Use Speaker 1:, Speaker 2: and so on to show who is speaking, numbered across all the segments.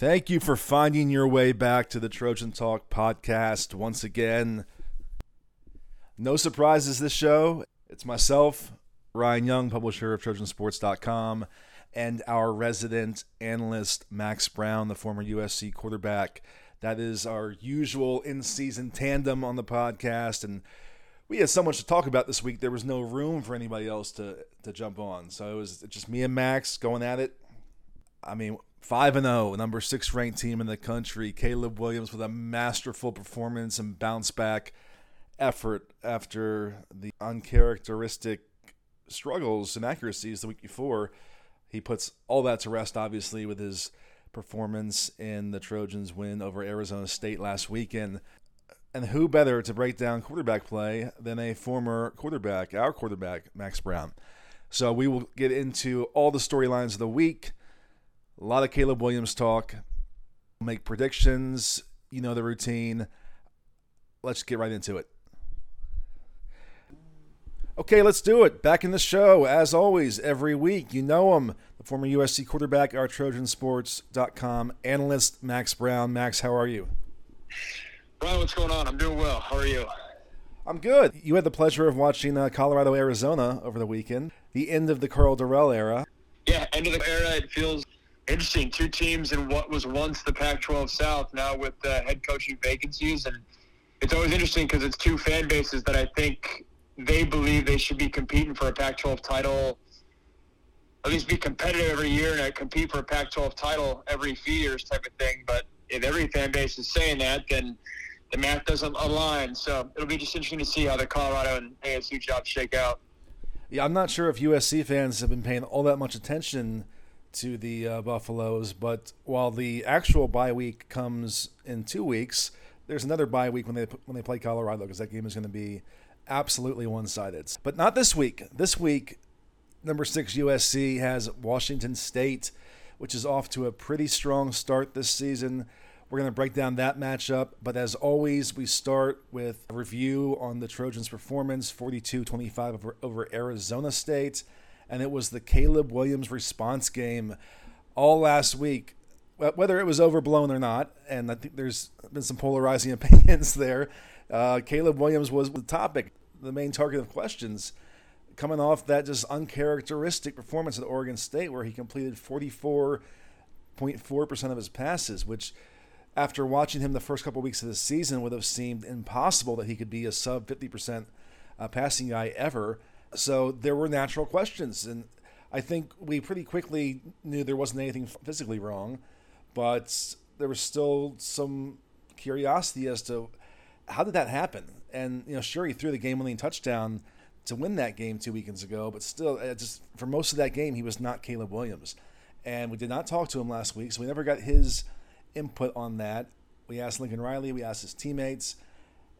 Speaker 1: Thank you for finding your way back to the Trojan Talk podcast once again. No surprises this show. It's myself, Ryan Young, publisher of Trojansports.com, and our resident analyst, Max Brown, the former USC quarterback. That is our usual in season tandem on the podcast. And we had so much to talk about this week, there was no room for anybody else to, to jump on. So it was just me and Max going at it. I mean, 5 and 0, number 6 ranked team in the country. Caleb Williams with a masterful performance and bounce back effort after the uncharacteristic struggles and accuracies the week before. He puts all that to rest, obviously, with his performance in the Trojans' win over Arizona State last weekend. And who better to break down quarterback play than a former quarterback, our quarterback, Max Brown? So we will get into all the storylines of the week a lot of Caleb Williams talk. Make predictions. You know the routine. Let's get right into it. Okay, let's do it. Back in the show, as always, every week. You know him, the former USC quarterback, our Trojansports.com analyst, Max Brown. Max, how are you?
Speaker 2: Brian, what's going on? I'm doing well. How are you?
Speaker 1: I'm good. You had the pleasure of watching uh, Colorado, Arizona over the weekend, the end of the Karl Dorrell era.
Speaker 2: Yeah, end of the era. It feels interesting. Two teams in what was once the Pac-12 South, now with uh, head coaching vacancies, and it's always interesting because it's two fan bases that I think they believe they should be competing for a Pac-12 title, at least be competitive every year and compete for a Pac-12 title every few years, type of thing. But if every fan base is saying that, then the math doesn't align. So it'll be just interesting to see how the Colorado and ASU jobs shake out.
Speaker 1: Yeah, I'm not sure if USC fans have been paying all that much attention to the uh, Buffaloes. But while the actual bye week comes in two weeks, there's another bye week when they when they play Colorado because that game is going to be absolutely one-sided. But not this week. This week, number six USC has Washington State, which is off to a pretty strong start this season. We're going to break down that matchup. But as always, we start with a review on the Trojans' performance 42 25 over, over Arizona State and it was the Caleb Williams response game all last week. Whether it was overblown or not, and I think there's been some polarizing opinions there. Uh, Caleb Williams was the topic, the main target of questions, coming off that just uncharacteristic performance at Oregon State, where he completed 44.4% of his passes, which, after watching him the first couple of weeks of the season, would have seemed impossible that he could be a sub 50% uh, passing guy ever. So there were natural questions, and I think we pretty quickly knew there wasn't anything physically wrong, but there was still some curiosity as to how did that happen. And you know, sure, he threw the game-winning touchdown to win that game two weekends ago, but still, uh, just for most of that game, he was not Caleb Williams. And we did not talk to him last week, so we never got his input on that. We asked Lincoln Riley, we asked his teammates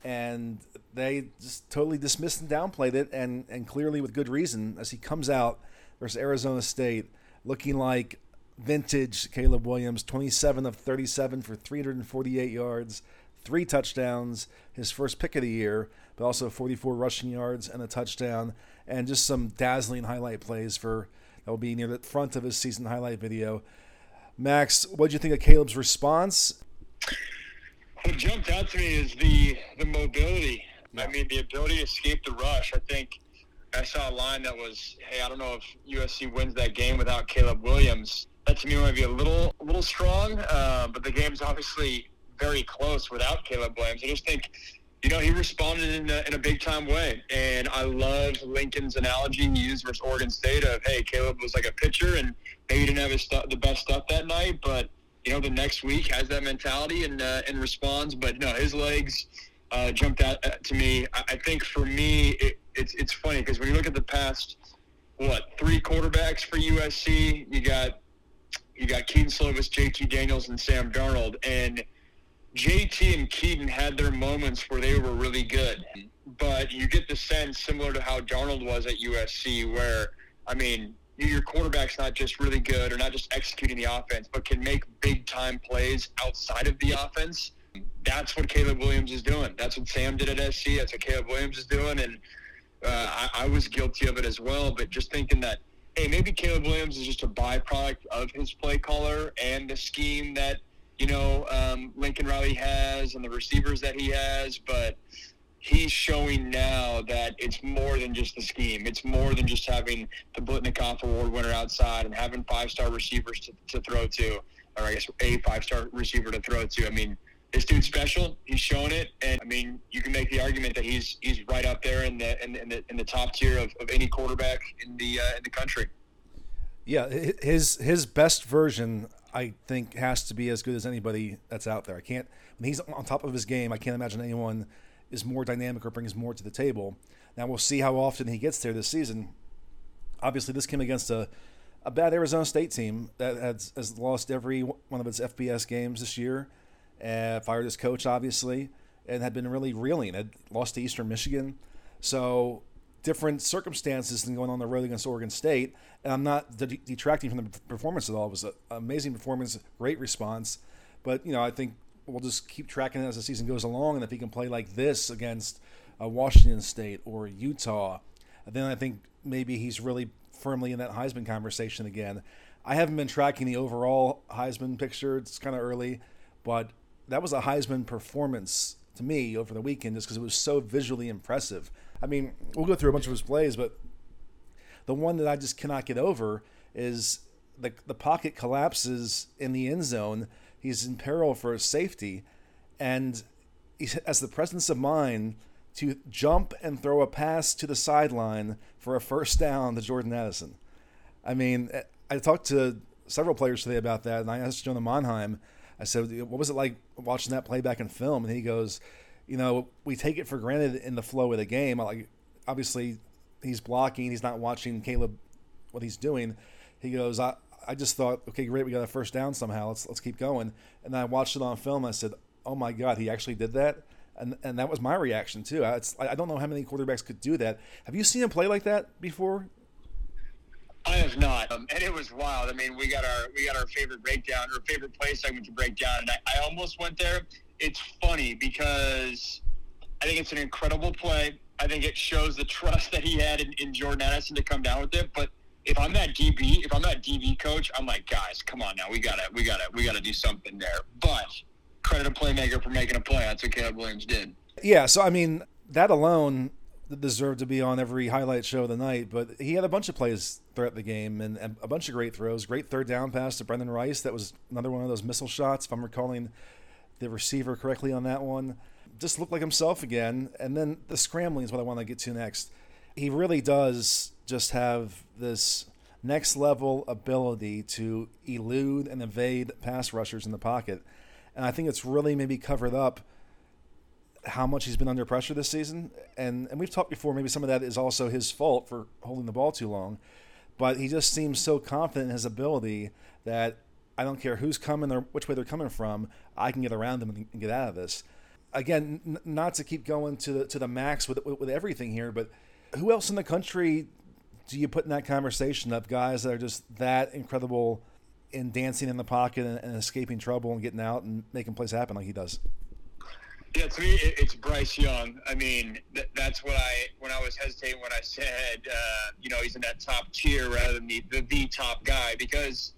Speaker 1: and they just totally dismissed and downplayed it, and and clearly with good reason, as he comes out versus Arizona State, looking like vintage Caleb Williams, 27 of 37 for 348 yards, three touchdowns, his first pick of the year, but also 44 rushing yards and a touchdown, and just some dazzling highlight plays for that will be near the front of his season highlight video. Max, what did you think of Caleb's response?
Speaker 2: What jumped out to me is the the mobility. I mean, the ability to escape the rush. I think I saw a line that was, "Hey, I don't know if USC wins that game without Caleb Williams." That to me might be a little a little strong, uh, but the game's obviously very close without Caleb Williams. I just think, you know, he responded in a, in a big time way, and I love Lincoln's analogy he used versus Oregon State of, "Hey, Caleb was like a pitcher, and maybe he didn't have his stu- the best stuff that night, but." You know, the next week has that mentality and uh, and responds. But no, his legs uh, jumped out uh, to me. I, think for me, it, it's it's funny because when you look at the past, what three quarterbacks for USC, you got you got Kedon Slovis, JT Daniels, and Sam Darnold, and JT and Kedon had their moments where they were really good, but you get the sense similar to how Darnold was at USC, where I mean, your quarterback's not just really good or not just executing the offense, but can make big time plays outside of the offense. That's what Caleb Williams is doing. That's what Sam did at SC. That's what Caleb Williams is doing, and uh, I, I was guilty of it as well. But just thinking that, hey, maybe Caleb Williams is just a byproduct of his play caller and the scheme that you know, um, Lincoln Riley has and the receivers that he has, but he's showing now that it's more than just the scheme. It's more than just having the Biletnikoff Award winner outside and having five star receivers to, to throw to, or I guess a five star receiver to throw to. I mean, this dude's special. He's showing it, and I mean, you can make the argument that he's he's right up there in the in, in the in the top tier of, of any quarterback in the uh, in the country.
Speaker 1: Yeah, his his best version, I think, has to be as good as anybody that's out there. I can't when he's on top of his game. I can't imagine anyone is more dynamic or brings more to the table. Now we'll see how often he gets there this season. Obviously, this came against a a bad Arizona State team that has, has lost every one of its FBS games this year uh, fired his coach, obviously, and had been really reeling. Had lost to Eastern Michigan. So different circumstances than going on the road against Oregon State. And I'm not detracting from the performance at all. It was an amazing performance, great response. But, you know, I think we'll just keep tracking it as the season goes along. And if he can play like this against uh, Washington State or Utah, then I think maybe he's really firmly in that Heisman conversation again. I haven't been tracking the overall Heisman picture. It's kind of early, but that was a Heisman performance to me over the weekend just because it was so visually impressive. I mean, we'll go through a bunch of his plays, but the one that I just cannot get over is the the pocket collapses in the end zone. He's in peril for his safety, and he has the presence of mind to jump and throw a pass to the sideline for a first down to Jordan Addison. I mean, eh, I talked to several players today about that, and I asked Jonah Monheim I said, "What was it like watching that playback in film?" And he goes, "You know, we take it for granted in the flow of the game. Like, obviously, he's blocking, he's not watching Caleb what he's doing. He goes, I." I just thought, okay, great, we got a first down somehow. Let's let's keep going. And then I watched it on film. I said, oh my god, he actually did that, and and that was my reaction too. It's, I don't know how many quarterbacks could do that. Have you seen him play like that before?
Speaker 2: I have not, um, and it was wild. I mean, we got our we got our favorite breakdown or favorite play segment to break down, and I, I almost went there. It's funny because I think it's an incredible play. I think it shows the trust that he had in, in Jordan Addison to come down with it. But if I'm that DB, if I'm that DB coach, I'm like, guys, come on now, we gotta, we gotta, we gotta do something there. But credit a playmaker for making a play. That's what Caleb Williams did.
Speaker 1: Yeah. So I mean, that alone deserved to be on every highlight show of the night, but he had a bunch of plays throughout the game and, and, a bunch of great throws. Great third down pass to Brendan Rice. That was another one of those missile shots, if I'm recalling the receiver correctly on that one. Just looked like himself again. And then the scrambling is what I want to get to next. He really does just have this next level ability to elude and evade pass rushers in the pocket. And I think it's really maybe covered up – how much he's been under pressure this season, and and we've talked before. Maybe some of that is also his fault for holding the ball too long, but he just seems so confident in his ability that I don't care who's coming or which way they're coming from. I can get around them and get out of this. Again, n- not to keep going to the to the max with, with with everything here, but who else in the country do you put in that conversation of guys that are just that incredible in dancing in the pocket and, and escaping trouble and getting out and making plays happen like he does?
Speaker 2: Yeah, to me, it's Bryce Young. I mean, th- that's what I when I was hesitating when I said, uh, you know, he's in that top tier rather than the, the, the top guy because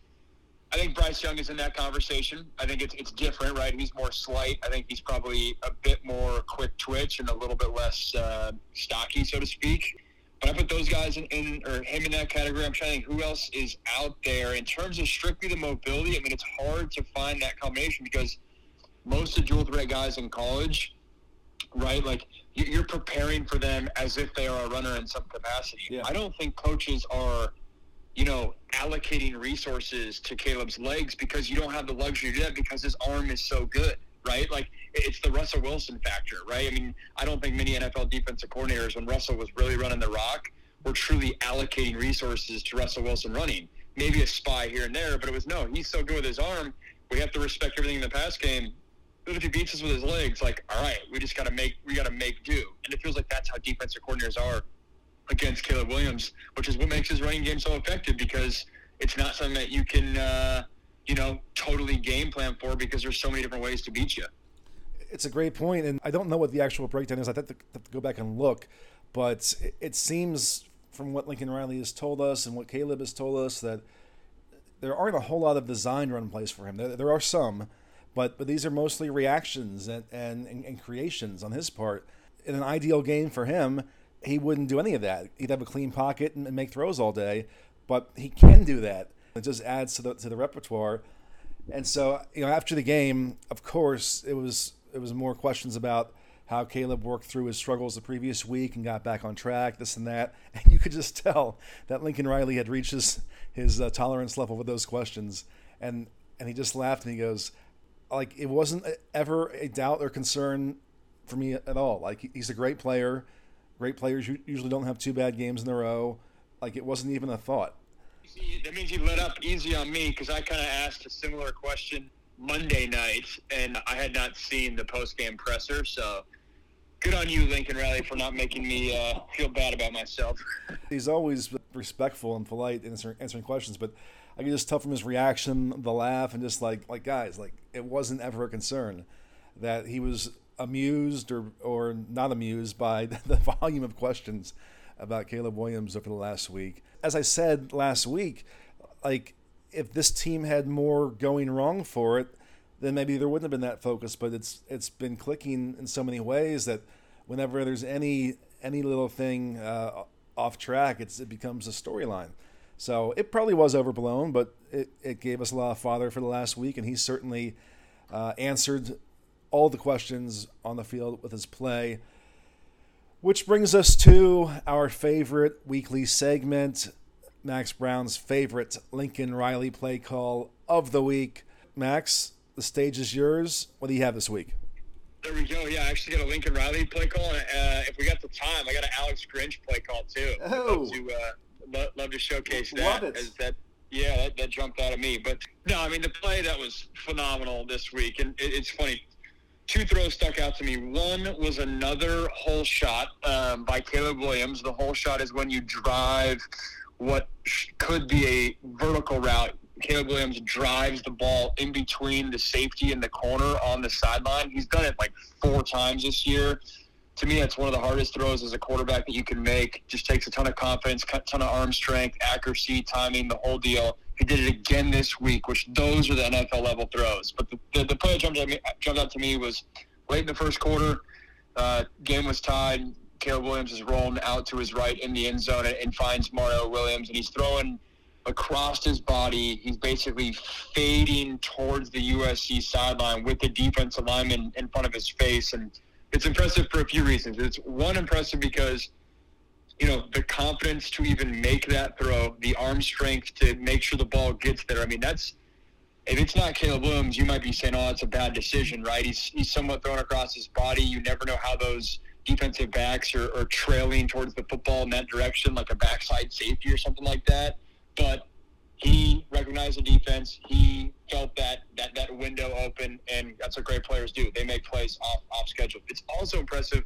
Speaker 2: I think Bryce Young is in that conversation. I think it's it's different, right? He's more slight. I think he's probably a bit more quick twitch and a little bit less uh, stocky, so to speak. But I put those guys in, in, or him in that category. I'm trying to think who else is out there in terms of strictly the mobility. I mean, it's hard to find that combination because – most of dual threat guys in college, right? Like you're preparing for them as if they are a runner in some capacity. Yeah. I don't think coaches are, you know, allocating resources to Caleb's legs because you don't have the luxury to do that because his arm is so good, right? Like it's the Russell Wilson factor, right? I mean, I don't think many NFL defensive coordinators, when Russell was really running the rock, were truly allocating resources to Russell Wilson running. Maybe a spy here and there, but it was no, he's so good with his arm. We have to respect everything in the pass game but if he beats us with his legs, like, all right, we just got to make we got to make do. And it feels like that's how defensive coordinators are against Caleb Williams, which is what makes his running game so effective because it's not something that you can, uh, you know, totally game plan for because there's so many different ways to beat you.
Speaker 1: It's a great point, and I don't know what the actual breakdown is. I have to, have to go back and look, but it seems from what Lincoln Riley has told us and what Caleb has told us that there aren't a whole lot of design run plays for him. There, there are some, But but these are mostly reactions and, and, and creations on his part. In an ideal game for him, he wouldn't do any of that. He'd have a clean pocket and make throws all day, but he can do that. It just adds to the to the repertoire. And so, you know, after the game, of course, it was it was more questions about how Caleb worked through his struggles the previous week and got back on track, this and that. And you could just tell that Lincoln Riley had reached his his uh, tolerance level with those questions, and and he just laughed and he goes, like it wasn't ever a doubt or concern for me at all. Like he's a great player. Great players usually don't have two bad games in a row. Like it wasn't even a thought.
Speaker 2: That means you let up easy on me because I kind of asked a similar question Monday night, and I had not seen the post game presser. So good on you, Lincoln Riley, for not making me uh, feel bad about myself.
Speaker 1: He's always respectful and polite in answering questions, but I could just tell from his reaction, the laugh, and just like like guys, like it wasn't ever a concern that he was amused or or not amused by the volume of questions about Caleb Williams over the last week. As I said last week, like if this team had more going wrong for it, then maybe there wouldn't have been that focus. But it's it's been clicking in so many ways that whenever there's any any little thing uh, off track, it's it becomes a storyline. So it probably was overblown, but it, it gave us a lot of father for the last week, and he certainly uh, answered all the questions on the field with his play. Which brings us to our favorite weekly segment, Max Brown's favorite Lincoln Riley play call of the week. Max, the stage is yours. What do you have this week?
Speaker 2: There we go. Yeah, I actually got a Lincoln Riley play call. Uh, if we got the time, I got an Alex Grinch play call too.
Speaker 1: Oh.
Speaker 2: Love to, uh, love to showcase that. Love it. that yeah, that, that, jumped out at me. But no, I mean the play that was phenomenal this week, and it, it's funny two throws stuck out to me. One was another hole shot um, by Caleb Williams. The hole shot is when you drive what could be a vertical route. Caleb Williams drives the ball in between the safety and the corner on the sideline. He's done it like four times this year. To me, that's one of the hardest throws as a quarterback that you can make. Just takes a ton of confidence, a ton of arm strength, accuracy, timing, the whole deal. He did it again this week, which those are the NFL level throws. But the, the, the play that jumped, me, jumped out to me was late in the first quarter. Uh, game was tied. Caleb Williams is rolling out to his right in the end zone and, and finds Mario Williams, and he's throwing across his body. He's basically fading towards the USC sideline with the defensive lineman in front of his face. And it's impressive for a few reasons. It's one impressive because – you know, the confidence to even make that throw, the arm strength to make sure the ball gets there. I mean, that's if it's not Caleb Williams, you might be saying, "Oh, it's a bad decision," right? He's he's somewhat thrown across his body. You never know how those defensive backs are, are trailing towards the football in that direction, like a backside safety or something like that. But he recognized the defense. He felt that that that window open, and that's what great players do. They make plays off off schedule. It's also impressive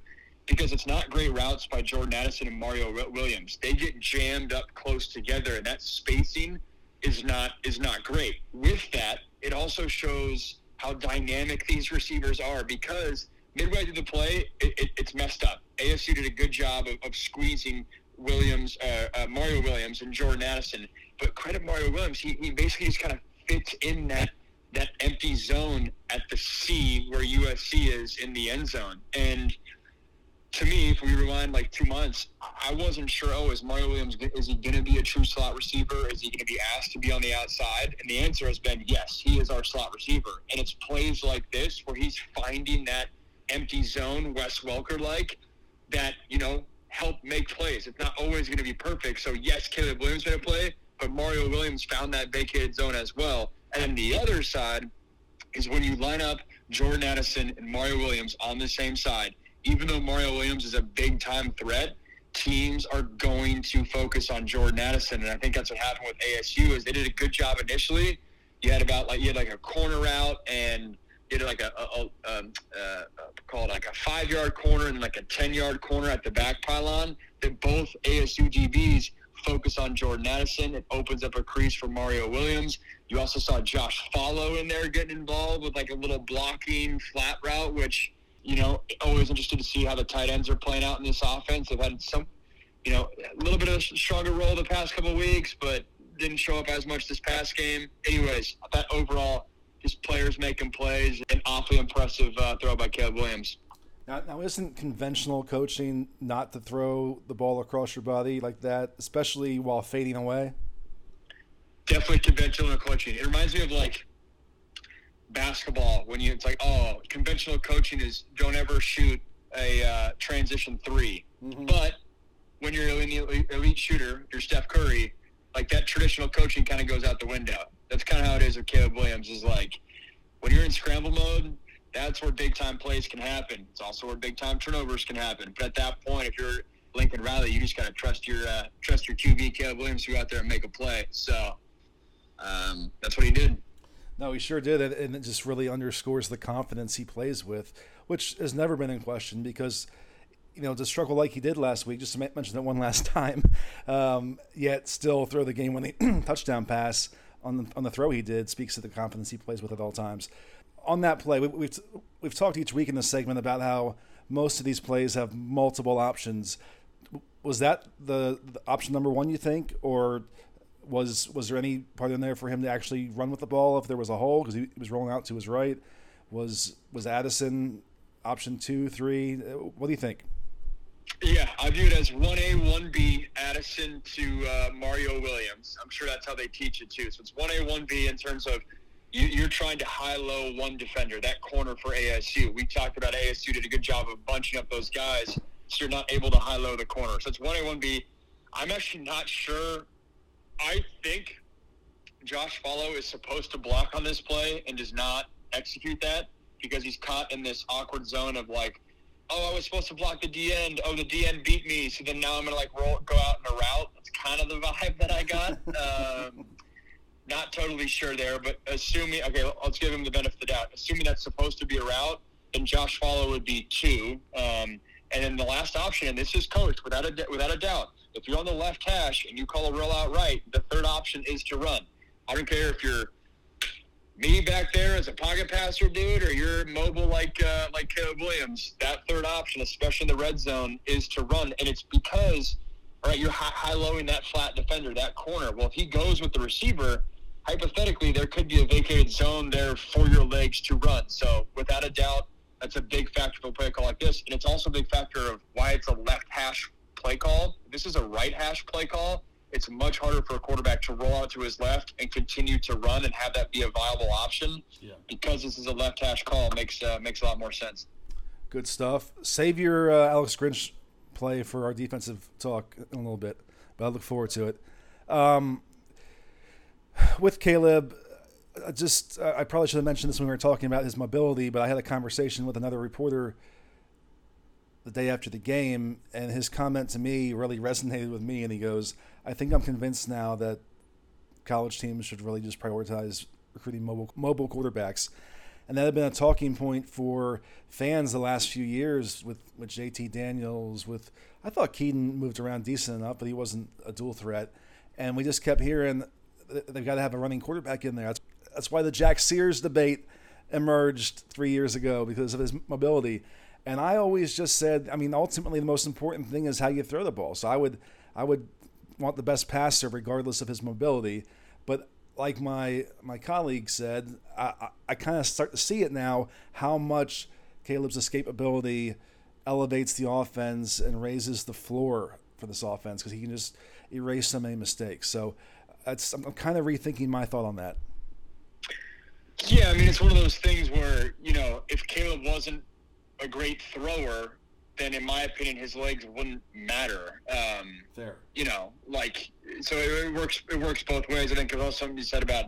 Speaker 2: because it's not great routes by Jordan Addison and Mario Williams. They get jammed up close together, and that spacing is not is not great. With that, it also shows how dynamic these receivers are because midway through the play, it, it, it's messed up. ASU did a good job of, of squeezing Williams, uh, uh, Mario Williams, and Jordan Addison. But credit Mario Williams, he, he basically just kind of fits in that that empty zone at the C where USC is in the end zone, and to me, if we rewind like two months, I wasn't sure. Oh, is Mario Williams is he going to be a true slot receiver? Is he going to be asked to be on the outside? And the answer has been yes. He is our slot receiver, and it's plays like this where he's finding that empty zone, Wes Welker like, that you know help make plays. It's not always going to be perfect. So yes, Caleb Williams going to play, but Mario Williams found that vacated zone as well. And then the other side is when you line up Jordan Addison and Mario Williams on the same side even though Mario Williams is a big time threat, teams are going to focus on Jordan Addison, and I think that's what happened with ASU. Is they did a good job initially. You had about like you had like a corner route and you had like a, a, a um, uh, called like a five yard corner and like a ten yard corner at the back pylon. That both ASU DBs focus on Jordan Addison. It opens up a crease for Mario Williams. You also saw Josh Falo in there getting involved with like a little blocking flat route, which you know, always interested to see how the tight ends are playing out in this offense. They've had some, you know, a little bit of a stronger role the past couple of weeks, but didn't show up as much this past game. Anyways, I thought overall His players making plays. An awfully impressive uh, throw by Caleb Williams.
Speaker 1: Now, now, isn't conventional coaching not to throw the ball across your body like that, especially while fading away?
Speaker 2: Definitely conventional coaching. It reminds me of like basketball when you it's like, oh, conventional coaching is don't ever shoot a uh, transition 3 mm-hmm. But when you're an elite, elite shooter, you're Steph Curry, like that traditional coaching kind of goes out the window. That's kind of how it is with Caleb Williams. Is like when you're in scramble mode, that's where big time plays can happen. It's also where big time turnovers can happen. But at that point, if you're Lincoln Riley, you just gotta trust your uh, trust your QB Caleb Williams to go out there and make a play. So um, that's what he did.
Speaker 1: No, he sure did, and it just really underscores the confidence he plays with, which has never been in question because you know, to struggle like he did last week, just to mention that one last time, um, yet still throw the game winning touchdown pass on the, on the throw he did speaks to the confidence he plays with at all times. On that play, we, we've we've talked each week in this segment about how most of these plays have multiple options. Was that the, the option number one? You think, or was was there any part in there for him to actually run with the ball if there was a hole because he was rolling out to his right? Was was Addison option two, three? What do you think?
Speaker 2: Yeah, I view it as 1A, 1B, Addison to uh, Mario Williams. I'm sure that's how they teach it too. So it's 1A, 1B in terms of you, are trying to high low one defender, that corner for ASU. We talked about ASU did a good job of bunching up those guys, so you're not able to high low the corner. So it's 1A, 1B. I'm actually not sure. I think Josh Falo is supposed to block on this play and does not execute that because he's caught in this awkward zone of like, oh, I was supposed to block the D end. Oh, the D end beat me. So then now I'm gonna like roll, go out in a route. That's kind of the vibe that I got. um, not totally sure there, but assuming okay, let's give him the benefit of the doubt. Assuming that's supposed to be a route, then Josh Falo would be two. Um, and then the last option, and this is coached without a without a doubt. If you're on the left hash and you call a roll out right, the third option is to run. I don't care if you're me back there as a pocket passer, dude, or you're mobile like uh, like Caleb Williams, that third option, especially in the red zone, is to run, and it's because all right, you're high lowing that flat defender, that corner. Well, if he goes with the receiver, hypothetically, there could be a vacated zone there for your legs to run. So, without a doubt, that's a big factor for a play call like this, and it's also a big factor of why it's a left hash play call. This is a right hash play call it's much harder for a quarterback to roll out to his left and continue to run and have that be a viable option. Yeah. Because this is a left hash call makes uh, makes a lot more sense.
Speaker 1: Good stuff. Save your uh, Alex Grinch play for our defensive talk in a little bit, but I look forward to it. Um, with Caleb, I just I probably should have mentioned this when we were talking about his mobility, but I had a conversation with another reporter the day after the game, and his comment to me really resonated with me. And he goes, "I think I'm convinced now that college teams should really just prioritize recruiting mobile mobile quarterbacks." And that had been a talking point for fans the last few years with, with JT Daniels. With I thought Kedon moved around decent enough, but he wasn't a dual threat. And we just kept hearing they've got to have a running quarterback in there. That's, that's why the Jack Sears debate emerged three years ago because of his mobility. And I always just said, I mean, ultimately the most important thing is how you throw the ball. So I would, I would want the best passer regardless of his mobility. But like my my colleague said, I, I, I kind of start to see it now how much Caleb's escapability elevates the offense and raises the floor for this offense because he can just erase so many mistakes. So that's I'm kind of rethinking my thought on that.
Speaker 2: Yeah, I mean it's one of those things where you know if Caleb wasn't a great thrower, then in my opinion, his legs wouldn't matter. Um,
Speaker 1: Fair.
Speaker 2: You know, like so it, it works. It works both ways. I think it was something you said about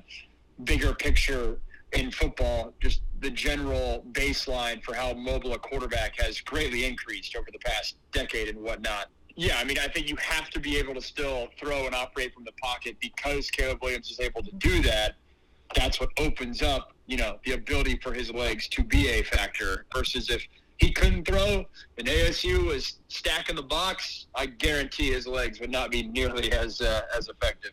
Speaker 2: bigger picture in football, just the general baseline for how mobile a quarterback has greatly increased over the past decade and whatnot. Yeah, I mean, I think you have to be able to still throw and operate from the pocket because Caleb Williams is able to do that. That's what opens up, you know, the ability for his legs to be a factor versus if he couldn't throw and ASU was stacking the box, I guarantee his legs would not be nearly as uh, as effective.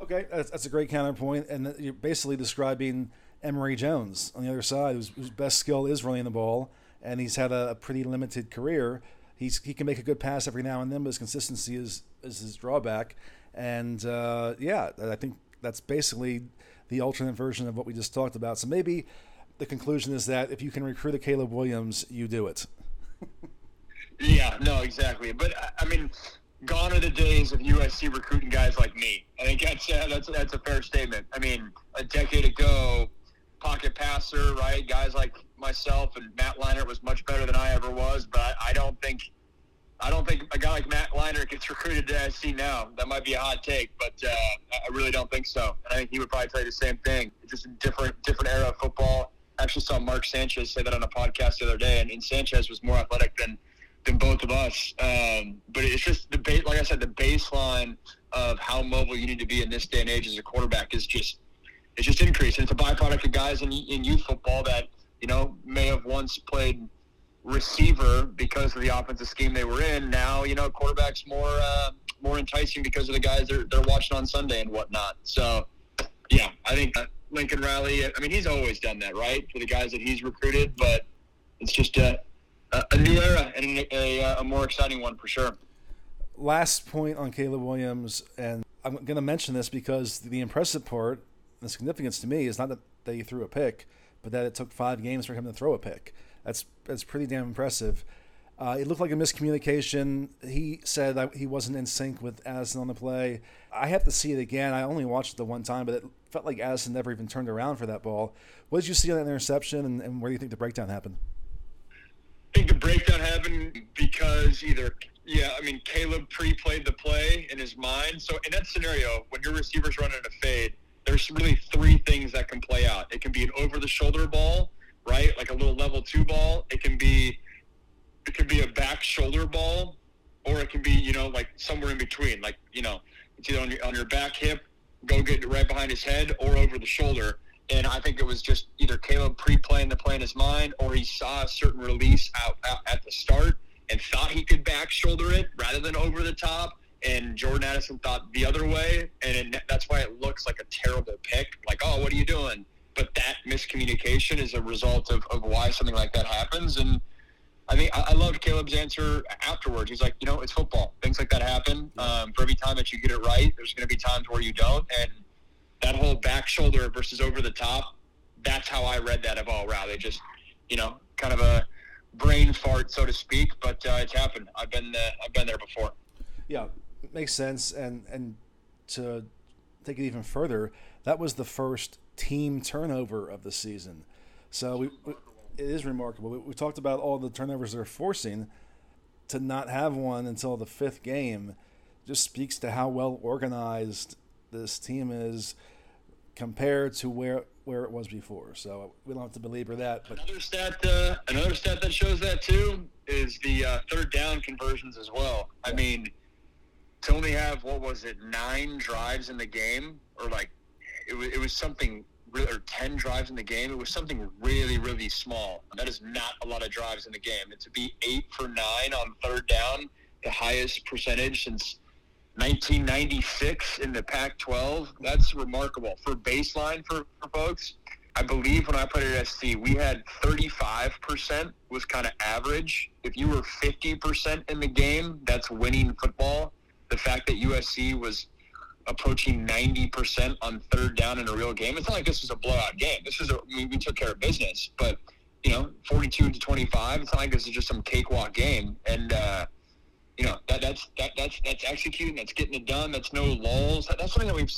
Speaker 1: Okay, that's, that's, a great counterpoint, and you're basically describing Emory Jones on the other side, whose, whose best skill is running the ball, and he's had a, a, pretty limited career. He's he can make a good pass every now and then, but his consistency is is his drawback. And uh, yeah, I think that's basically the alternate version of what we just talked about. So maybe the conclusion is that if you can recruit a Caleb Williams, you do it.
Speaker 2: yeah, no, exactly. But I mean, gone are the days of USC recruiting guys like me. I think that's uh, that's that's a fair statement. I mean, a decade ago, pocket passer, right? Guys like myself and Matt Leinart was much better than I ever was, but I, I don't think I don't think a guy like Matt Leinart gets recruited to SC now. That might be a hot take, but uh, I really don't think so. And I think he would probably tell you the same thing. It's just a different different era of football. I actually saw Mark Sanchez say that on a podcast the other day, and, and Sanchez was more athletic than than both of us. Um, but it's just the base, like I said, the baseline of how mobile you need to be in this day and age as a quarterback is just it's just increased. And it's a byproduct of guys in, in youth football that you know may have once played receiver because of the offensive scheme they were in. Now you know quarterbacks more uh, more enticing because of the guys they're they're watching on Sunday and whatnot. So yeah, I think Lincoln Riley. I mean, he's always done that, right, for the guys that he's recruited. But it's just a a, new era and a, a, a more exciting one for sure.
Speaker 1: Last point on Caleb Williams, and I'm going to mention this because the impressive part, the significance to me, is not that, they threw a pick, but that it took five games for him to throw a pick. That's that's pretty damn impressive. Uh, it looked like a miscommunication. He said that he wasn't in sync with Addison on the play. I have to see it again. I only watched it the one time, but it felt like Addison never even turned around for that ball. What did you see on that interception, and, and where do you think the breakdown happened?
Speaker 2: I think the breakdown happened because either, yeah, I mean, Caleb pre played the play in his mind. So in that scenario, when your receiver's running a fade, there's really three things that can play out. It can be an over the shoulder ball, right? Like a little level two ball. It can be it can be a back shoulder ball, or it can be, you know, like somewhere in between. Like, you know, it's either on your on your back hip, go get it right behind his head, or over the shoulder. And I think it was just either Caleb pre-playing the play in his mind, or he saw a certain release out, out at the start and thought he could back shoulder it rather than over the top. And Jordan Addison thought the other way, and it, that's why it looks like a terrible pick. Like, oh, what are you doing? But that miscommunication is a result of, of why something like that happens. And I think I, I loved Caleb's answer afterwards. He's like, you know, it's football. Things like that happen. Um, for every time that you get it right, there's going to be times where you don't. And that whole back shoulder versus over the top, that's how I read that of all. They just, you know, kind of a brain fart, so to speak. But uh, it's happened. I've been uh, I've been there before.
Speaker 1: Yeah, makes sense. And and to take it even further, that was the first team turnover of the season. So we, we it is remarkable. We, we talked about all the turnovers they're forcing. To not have one until the fifth game just speaks to how well organized this team is compared to where where it was before. So we don't have to belabor that. But
Speaker 2: another stat, uh, another stat that shows that too is the uh, third down conversions as well. Yeah. I mean, to only have what was it nine drives in the game, or like it was, it was something or 10 drives in the game. It was something really, really small. That is not a lot of drives in the game. And to be eight for nine on third down, the highest percentage since 1996 in the Pac-12. That's remarkable for baseline for, for folks. I believe when I played at SC, we had 35% was kind of average. If you were 50% in the game, that's winning football. The fact that USC was approaching 90% on third down in a real game, it's not like this was a blowout game. This was a, mean, we took care of business, but you know, 42 to 25, it's not like this is just some cakewalk game. And, uh, you know that that's that, that's that's executing, that's getting it done. That's no lulls. That's something that we've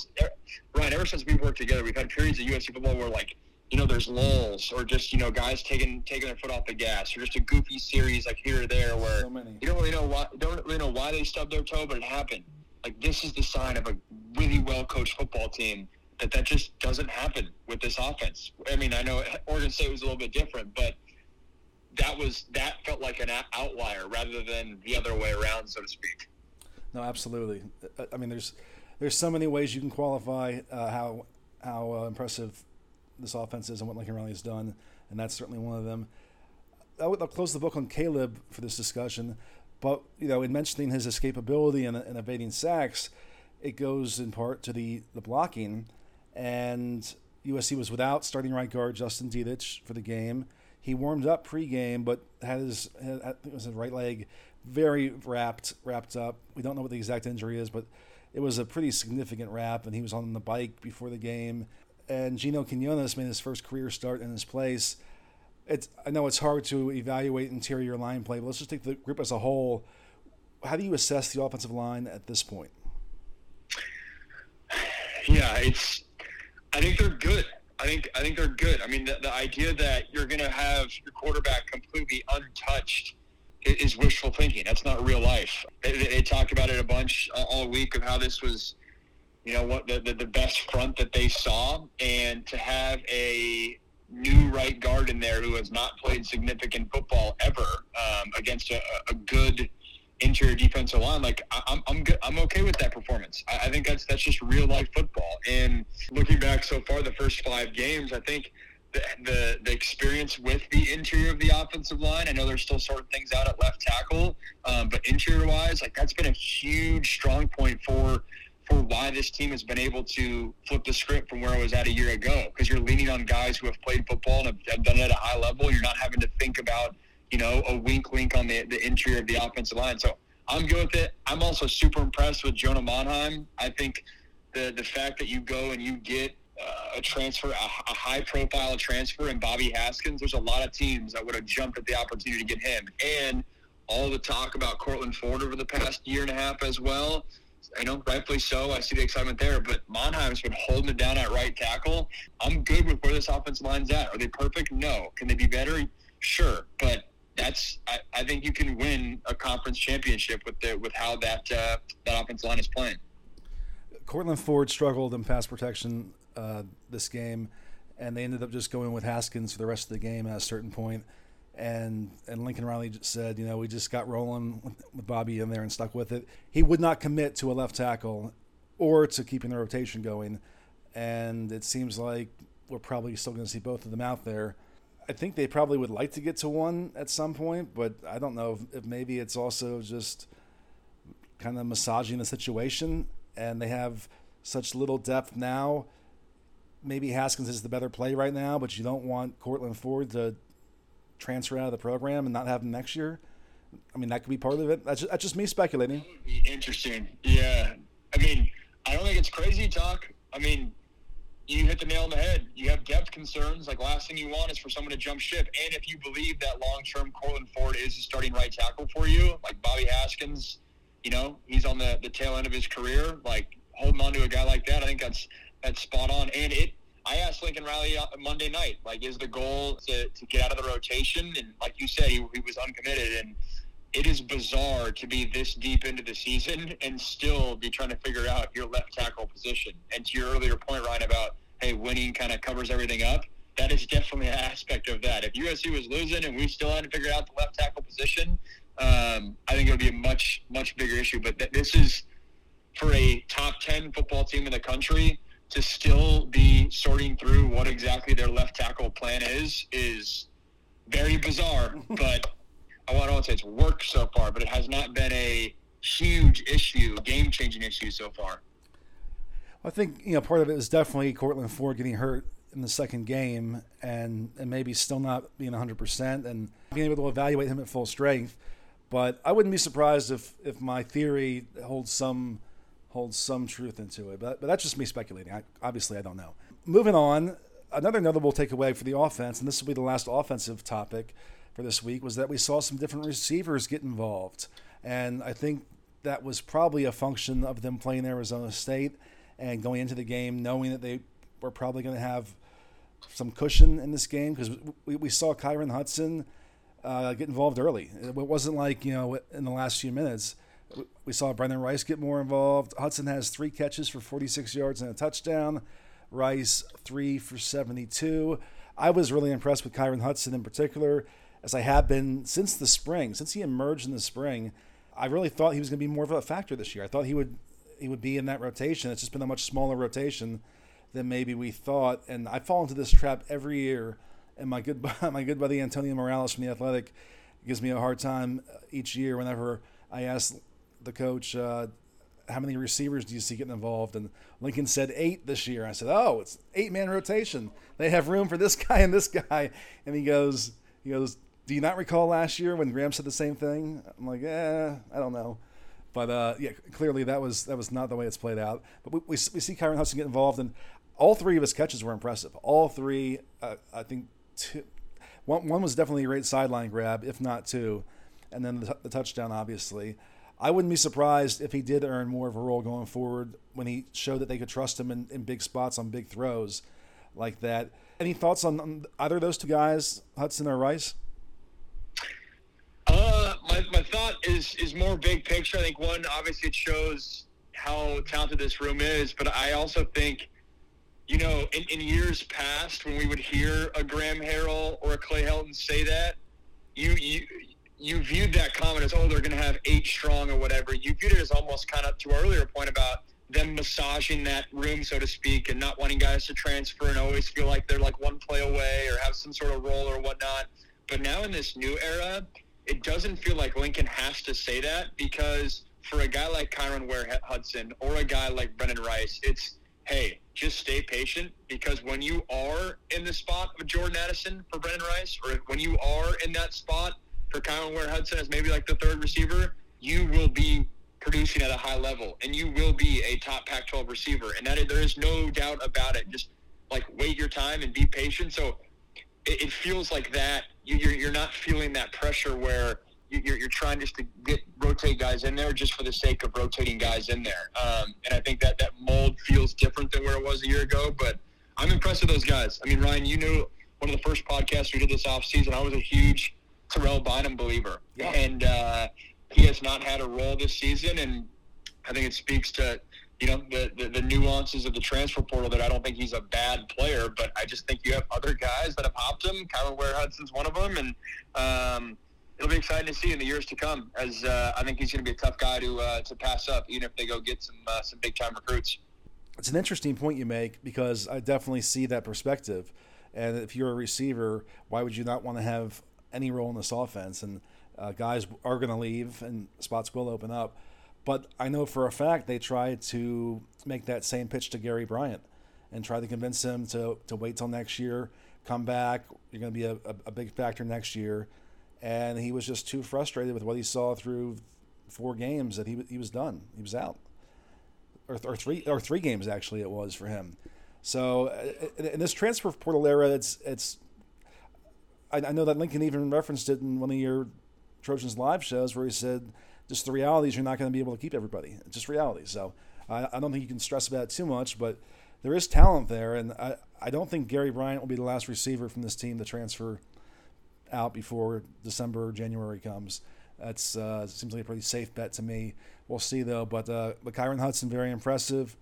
Speaker 2: Ryan ever since we've worked together. We've had periods of USC football where like you know there's lulls or just you know guys taking taking their foot off the gas or just a goofy series like here or there where so you don't really know why don't really know why they stubbed their toe, but it happened. Like this is the sign of a really well coached football team that that just doesn't happen with this offense. I mean, I know Oregon State was a little bit different, but that was that felt like an outlier rather than the other way around, so to speak.
Speaker 1: No, absolutely. I mean, there's there's so many ways you can qualify uh, how how uh, impressive this offense is and what Lincoln Riley has done, and that's certainly one of them. I'll, I'll close the book on Caleb for this discussion, but you know, in mentioning his escapability and, and evading sacks, it goes in part to the the blocking, and USC was without starting right guard Justin Dedich for the game. He warmed up pregame, but had his had, I think it was his right leg very wrapped wrapped up. We don't know what the exact injury is, but it was a pretty significant wrap, and he was on the bike before the game. and Gino Quinones made his first career start in his place. It's I know it's hard to evaluate interior line play, but let's just take the group as a whole. How do you assess the offensive line at this point?
Speaker 2: Yeah, it's. I think they're good. I think I think they're good. I mean, the, the idea that you're going to have your quarterback completely untouched is wishful thinking. That's not real life. They, they talked about it a bunch uh, all week of how this was, you know, what the, the, the best front that they saw, and to have a new right guard in there who has not played significant football ever um, against a, a good interior defensive line, like I'm I'm good. I'm okay with that performance. I, I think that's that's just real life football. And looking back so far, the first five games, I think the, the, the experience with the interior of the offensive line. I know there's still sorting things out at left tackle, um, but interior wise, like that's been a huge strong point for for why this team has been able to flip the script from where it was at a year ago. Because you're leaning on guys who have played football and have, have done it at a high level. You're not having to think about you know, a wink wink on the, the interior of the offensive line. So I'm good with it. I'm also super impressed with Jonah Monheim. I think the the fact that you go and you get uh, a transfer, a, a high profile transfer and Bobby Haskins, there's a lot of teams that would have jumped at the opportunity to get him. And all the talk about Courtland Ford over the past year and a half as well. I know, rightfully so. I see the excitement there, but Monheim's been holding it down at right tackle. I'm good with where this offensive line's at. Are they perfect? No. Can they be better? Sure. But that's I, I, think you can win a conference championship with the with how that uh, that offensive line is playing.
Speaker 1: Courtland Ford struggled in pass protection uh, this game, and they ended up just going with Haskins for the rest of the game at a certain point. And and Lincoln Riley said, you know, we just got rolling with Bobby in there and stuck with it. He would not commit to a left tackle or to keeping the rotation going, and it seems like we're probably still going to see both of them out there. I think they probably would like to get to one at some point, but I don't know if, if maybe it's also just kind of massaging the situation, and they have such little depth now. Maybe Haskins is the better play right now, but you don't want Courtland Ford to transfer out of the program and not have him next year. I mean, that could be part of it. That's just, that's just me speculating.
Speaker 2: interesting. Yeah. I mean, I don't think it's crazy talk. I mean, you hit the nail on the head. You have depth concerns. Like last thing you want is for someone to jump ship. And if you believe that long term Courtland Ford is a starting right tackle for you, like Bobby Haskins, you know, he's on the, the tail end of his career. Like holding on to a guy like that, I think that's that's spot on. And it, I asked Lincoln Riley Monday night, like, is the goal to, to get out of the rotation? And like you said, he, he was uncommitted. And it is bizarre to be this deep into the season and still be trying to figure out your left tackle position. And to your earlier point, Ryan, about hey, winning kind of covers everything up. That is definitely an aspect of that. If USC was losing and we still had to figure out the left tackle position, um, I think it would be a much much bigger issue. But th- this is for a top ten football team in the country to still be sorting through what exactly their left tackle plan is is very bizarre. but I want to say it's worked so far, but it has not been a huge issue, game changing issue so far.
Speaker 1: I think you know part of it is definitely Courtland Ford getting hurt in the second game and and maybe still not being 100% and being able to evaluate him at full strength. But I wouldn't be surprised if if my theory holds some holds some truth into it. But but that's just me speculating. I, obviously, I don't know. Moving on, another notable takeaway for the offense, and this will be the last offensive topic for this week, was that we saw some different receivers get involved, and I think that was probably a function of them playing Arizona State and going into the game knowing that they were probably going to have some cushion in this game because we, we saw Kyron Hudson uh, get involved early. It wasn't like, you know, in the last few minutes. We saw Brendan Rice get more involved. Hudson has three catches for 46 yards and a touchdown. Rice, three for 72. I was really impressed with Kyron Hudson in particular, as I have been since the spring. Since he emerged in the spring, I really thought he was going to be more of a factor this year. I thought he would he would be in that rotation. It's just been a much smaller rotation than maybe we thought. And I fall into this trap every year. And my good my good buddy Antonio Morales from the Athletic gives me a hard time uh, each year whenever I ask the coach uh, how many receivers do you see getting involved? And Lincoln said eight this year. I said, oh, it's eight man rotation. They have room for this guy and this guy. And he goes, he goes, do you not recall last year when Graham said the same thing? I'm like, eh, I don't know. But uh, yeah, clearly that was that was not the way it's played out. But we, we, we see Kyron Hudson get involved, and all three of his catches were impressive. All three, uh, I think, two, one, one was definitely a great sideline grab, if not two, and then the, the touchdown, obviously. I wouldn't be surprised if he did earn more of a role going forward when he showed that they could trust him in, in big spots on big throws like that. Any thoughts on, on either of those two guys, Hudson or Rice?
Speaker 2: Uh, my, my thought is is more big picture. I think one, obviously, it shows how talented this room is, but I also think, you know, in, in years past when we would hear a Graham Harrell or a Clay Helton say that, you you you viewed that comment as, oh, they're going to have eight strong or whatever. You viewed it as almost kind of to our earlier point about them massaging that room, so to speak, and not wanting guys to transfer and always feel like they're like one play away or have some sort of role or whatnot. But now in this new era, it doesn't feel like Lincoln has to say that because for a guy like Kyron Ware Hudson or a guy like Brendan Rice, it's hey, just stay patient because when you are in the spot of Jordan Addison for Brendan Rice, or when you are in that spot for Kyron Ware Hudson as maybe like the third receiver, you will be producing at a high level and you will be a top Pac 12 receiver. And that is, there is no doubt about it. Just like wait your time and be patient. So it, it feels like that. You, you're, you're not feeling that pressure where you're, you're trying just to get rotate guys in there just for the sake of rotating guys in there. Um, and I think that that mold feels different than where it was a year ago. But I'm impressed with those guys. I mean, Ryan, you knew one of the first podcasts we did this offseason. I was a huge Terrell Bynum believer, yeah. and uh, he has not had a role this season. And I think it speaks to you know the, the, the nuances of the transfer portal that I don't think he's a bad player, but I just think you have other guys that have hopped him. Kyron Ware Hudson's one of them, and um, it'll be exciting to see in the years to come. As uh, I think he's going to be a tough guy to uh, to pass up, even if they go get some uh, some big time recruits.
Speaker 1: It's an interesting point you make because I definitely see that perspective. And if you're a receiver, why would you not want to have any role in this offense. And uh, guys are going to leave, and spots will open up. But I know for a fact they tried to make that same pitch to Gary Bryant and try to convince him to, to wait till next year, come back. You're going to be a, a, a big factor next year. And he was just too frustrated with what he saw through four games that he, he was done. He was out. Or, or three or three games actually it was for him. So uh, in this transfer portal era, it's it's I, I know that Lincoln even referenced it in one of your Trojans live shows where he said, just the realities, you're not going to be able to keep everybody. It's just reality. So I, I don't think you can stress about it too much, but there is talent there. And I, I don't think Gary Bryant will be the last receiver from this team to transfer out before December, January comes. That's uh, seems like a pretty safe bet to me. We'll see though. But uh, but Kyron Hudson very impressive.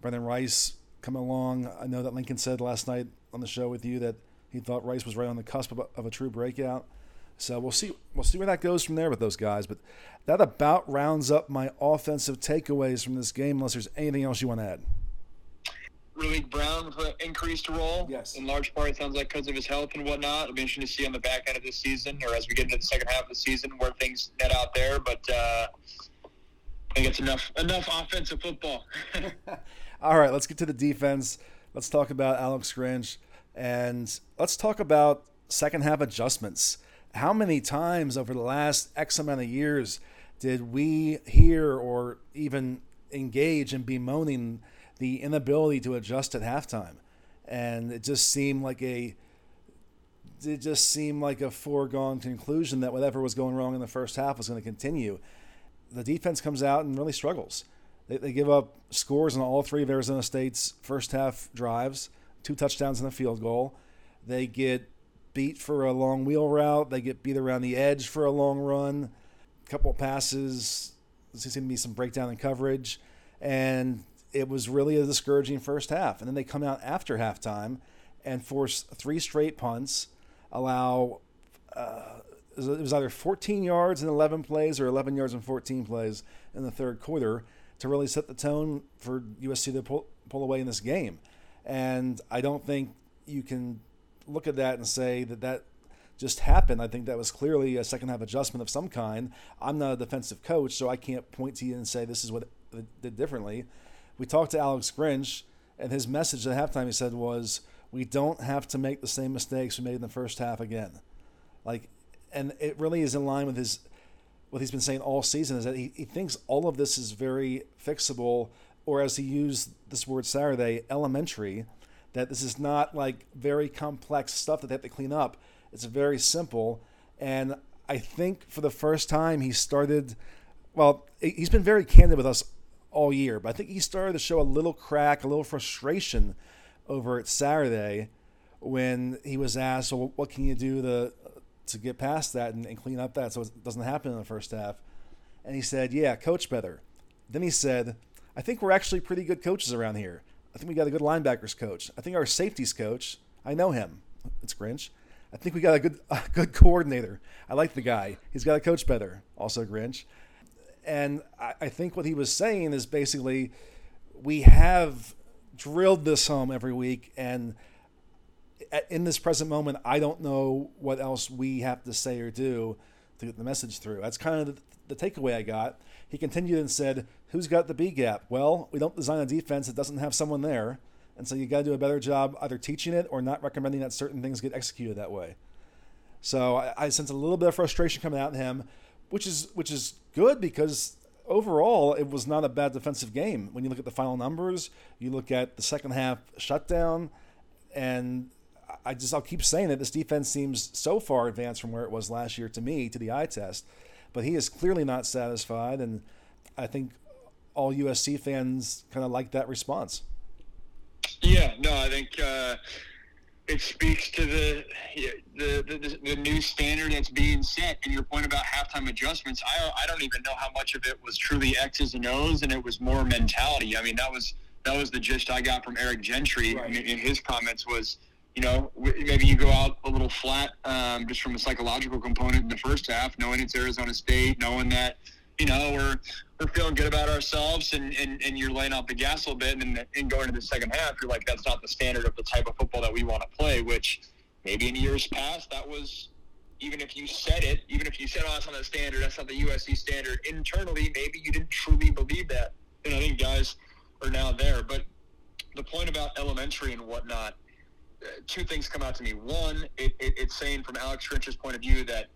Speaker 1: Brendan Rice coming along. I know that Lincoln said last night on the show with you that he thought Rice was right on the cusp of a, of a true breakout. So we'll see. We'll see where that goes from there with those guys. But that about rounds up my offensive takeaways from this game. Unless there's anything else you want to add.
Speaker 2: Raleek Brown with an increased role.
Speaker 1: Yes.
Speaker 2: In large part, it sounds like because of his health and whatnot. It'll be interesting to see on the back end of this season, or as we get into the second half of the season, where things net out there. But uh, I think it's enough enough offensive football.
Speaker 1: All right, let's get to the defense. Let's talk about Alex Grinch. And let's talk about second half adjustments. How many times over the last X amount of years did we hear or even engage in bemoaning the inability to adjust at halftime? And it just seemed like a it just seemed like a foregone conclusion that whatever was going wrong in the first half was going to continue. The defense comes out and really struggles. They, they give up scores on all three of Arizona State's first half drives two touchdowns and a field goal. They get beat for a long wheel route. They get beat around the edge for a long run. A couple passes. There seems to be some breakdown in coverage. And it was really a discouraging first half. And then they come out after halftime and force three straight punts, allow. Uh, it was either 14 yards in 11 plays or 11 yards in 14 plays in the third quarter to really set the tone for USC to pull, pull away in this game. And I don't think you can look at that and say that that just happened. I think that was clearly a second half adjustment of some kind. I'm not a defensive coach, so I can't point to you and say this is what did differently. We talked to Alex Grinch, and his message at halftime he said was, "We don't have to make the same mistakes we made in the first half again." Like, and it really is in line with his what he's been saying all season is that he, he thinks all of this is very fixable or as he used this word Saturday, elementary, that this is not like very complex stuff that they have to clean up. It's very simple. And I think for the first time, he started, well, he's been very candid with us all year, but I think he started to show a little crack, a little frustration over at Saturday when he was asked, well, what can you do to, to get past that and, and clean up that so it doesn't happen in the first half? And he said, yeah, coach better. Then he said, I think we're actually pretty good coaches around here. I think we got a good linebackers coach. I think our safeties coach, I know him. It's Grinch. I think we got a good a good coordinator. I like the guy. He's got a coach better. Also Grinch. And I, I think what he was saying is basically we have drilled this home every week and in this present moment, I don't know what else we have to say or do to get the message through. That's kind of the, the takeaway I got. He continued and said, Who's got the B gap? Well, we don't design a defense that doesn't have someone there. And so you got to do a better job either teaching it or not recommending that certain things get executed that way. So I, I sense a little bit of frustration coming out in him, which is which is good because overall it was not a bad defensive game. When you look at the final numbers, you look at the second half shutdown, and I just I'll keep saying that this defense seems so far advanced from where it was last year to me to the eye test, but he is clearly not satisfied, and I think all USC fans kind of like that response.
Speaker 2: Yeah, no, I think uh, it speaks to the, the, the the new standard that's being set. And your point about halftime adjustments, I I don't even know how much of it was truly X's and O's, and it was more mentality. I mean, that was that was the gist I got from Eric Gentry right. in, in his comments was you know, maybe you go out a little flat um, just from a psychological component in the first half, knowing it's Arizona State, knowing that, you know, we're we're feeling good about ourselves and, and, and you're laying off the gas a little bit and, going into the second half, you're like, that's not the standard of the type of football that we want to play, which maybe in years past that was even if you said it, even if you said, oh, that's not the standard, that's not the USC standard, internally, maybe you didn't truly believe that. And I think guys are now there. But the point about elementary and whatnot uh, – two things come out to me. One, it, it, it's saying from Alex Grinch's point of view that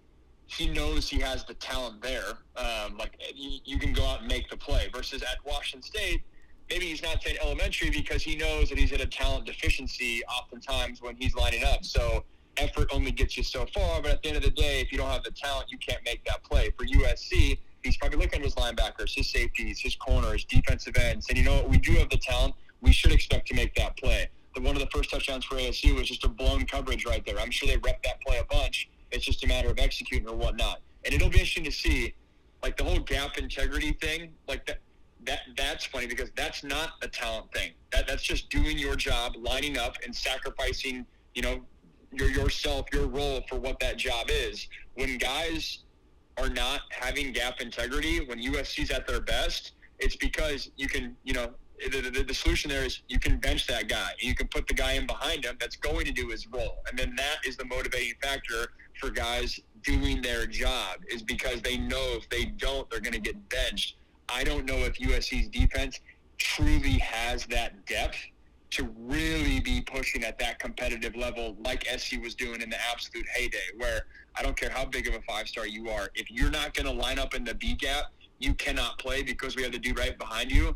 Speaker 2: he knows he has the talent there. Um, like you, you, can go out and make the play. Versus at Washington State, maybe he's not saying elementary because he knows that he's at a talent deficiency oftentimes when he's lining up. So effort only gets you so far. But at the end of the day, if you don't have the talent, you can't make that play. For USC, he's probably looking at his linebackers, his safeties, his corners, defensive ends, and you know what? We do have the talent. We should expect to make that play the one of the first touchdowns for ASU was just a blown coverage right there. I'm sure they rep that play a bunch. It's just a matter of executing or whatnot. And it'll be interesting to see, like the whole gap integrity thing, like that. That that's funny because that's not a talent thing. That that's just doing your job, lining up, and sacrificing, you know, your yourself, your role for what that job is. When guys are not having gap integrity, when USC's at their best, it's because you can, you know, the, the, the, solution there is you can bench that guy and you can put the guy in behind him that's going to do his role. And then that is the motivating factor for guys doing their job is because they know if they don't, they're going to get benched. I don't know if USC's defense truly has that depth to really be pushing at that competitive level like SC was doing in the absolute heyday, where I don't care how big of a five star you are, if you're not going to line up in the B gap, you cannot play because we have the dude right behind you.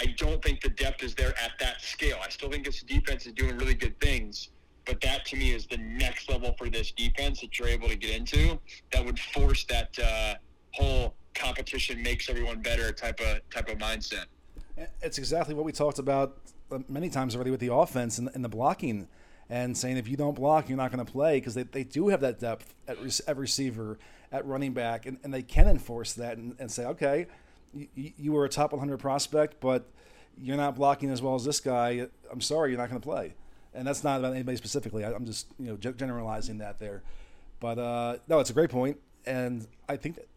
Speaker 2: I don't think the depth is there at that scale. I still think this defense is doing really good things, but that to me is the next level for this defense that you're able to get into. That would force that uh, whole competition makes everyone better type of type of mindset.
Speaker 1: It's exactly what we talked about uh, many times already with the offense and, and the blocking, and saying if you don't block, you're not going to play because they, they do have that depth at, at receiver, at running back, and, and they can enforce that and, and say, okay you, you were a top 100 prospect, but you're not blocking as well as this guy. I'm sorry, you're not going to play. And that's not about anybody specifically. I, am just you know generalizing that there. But uh, no, it's a great point, and I think that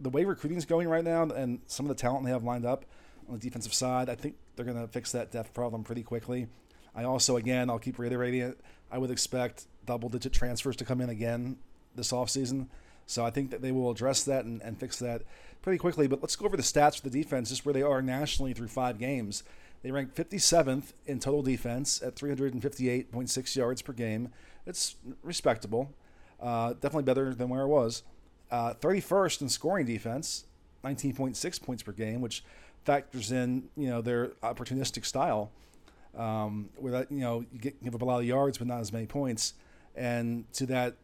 Speaker 1: the way recruiting is going right now, and some of the talent they have lined up on the defensive side, I think they're going to fix that depth problem pretty quickly. I also, again, I'll keep reiterating it. I would expect double-digit transfers to come in again this offseason. So I think that they will address that and, and fix that pretty quickly. But let's go over the stats for the defense, just where they are nationally through five games. They ranked 57th in total defense at 358.6 yards per game. It's respectable, uh, definitely better than where it was. Uh, 31st in scoring defense, 19.6 points per game, which factors in you know their opportunistic style, um, where that you know you get, give up a lot of yards but not as many points, and to that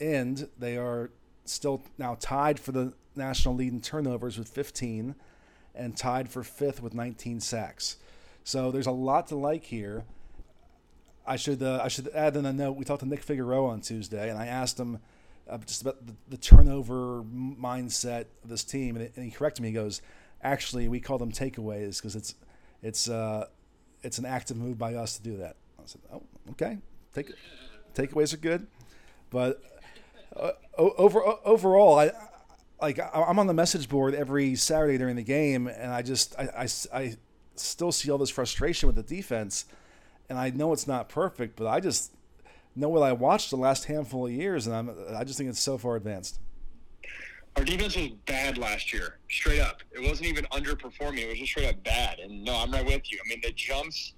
Speaker 1: end they are still now tied for the national lead in turnovers with 15, and tied for fifth with 19 sacks. So there's a lot to like here. I should uh, I should add in a note. We talked to Nick Figueroa on Tuesday, and I asked him uh, just about the, the, turnover mindset of this team, and, it, and, he corrected me. He goes, "Actually, we call them takeaways because it's it's uh, it's an active move by us to do that." I said, "Oh, okay. Take takeaways are good, but uh, over overall, I." Like I'm on the message board every Saturday during the game, and I just I, I, I still see all this frustration with the defense, and I know it's not perfect, but I just know what I watched the last handful of years, and I'm I just think it's so far advanced.
Speaker 2: Our defense was bad last year, straight up. It wasn't even underperforming; it was just straight up bad. And no, I'm right with you. I mean, the jumps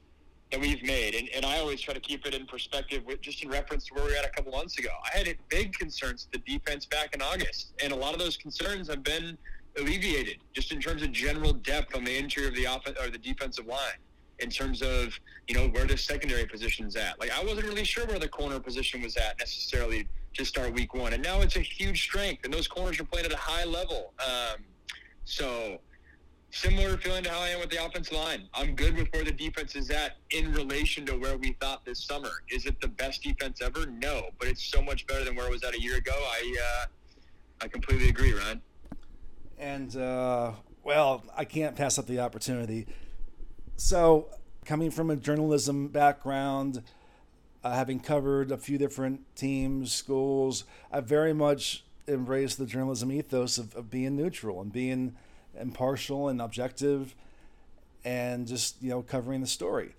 Speaker 2: that we've made, and, and I always try to keep it in perspective, with, just in reference to where we were at a couple months ago. I had big concerns the defense back in August, and a lot of those concerns have been alleviated, just in terms of general depth on the interior of the offense or the defensive line in terms of you know where the secondary position's at. Like I wasn't really sure where the corner position was at necessarily to start week one, and now it's a huge strength, and those corners are playing at a high level. Um, so similar feeling to how I am with the offensive line. I'm good with where the defense is at in relation to where we thought this summer. Is it the best defense ever? No, but it's so much better than where it was at a year ago. I uh, I completely agree, Ryan.
Speaker 1: And uh, well, I can't pass up the opportunity so, coming from a journalism background, uh, having covered a few different teams, schools, I very much embrace the journalism ethos of, of being neutral and being impartial and objective and just, you know, covering the story.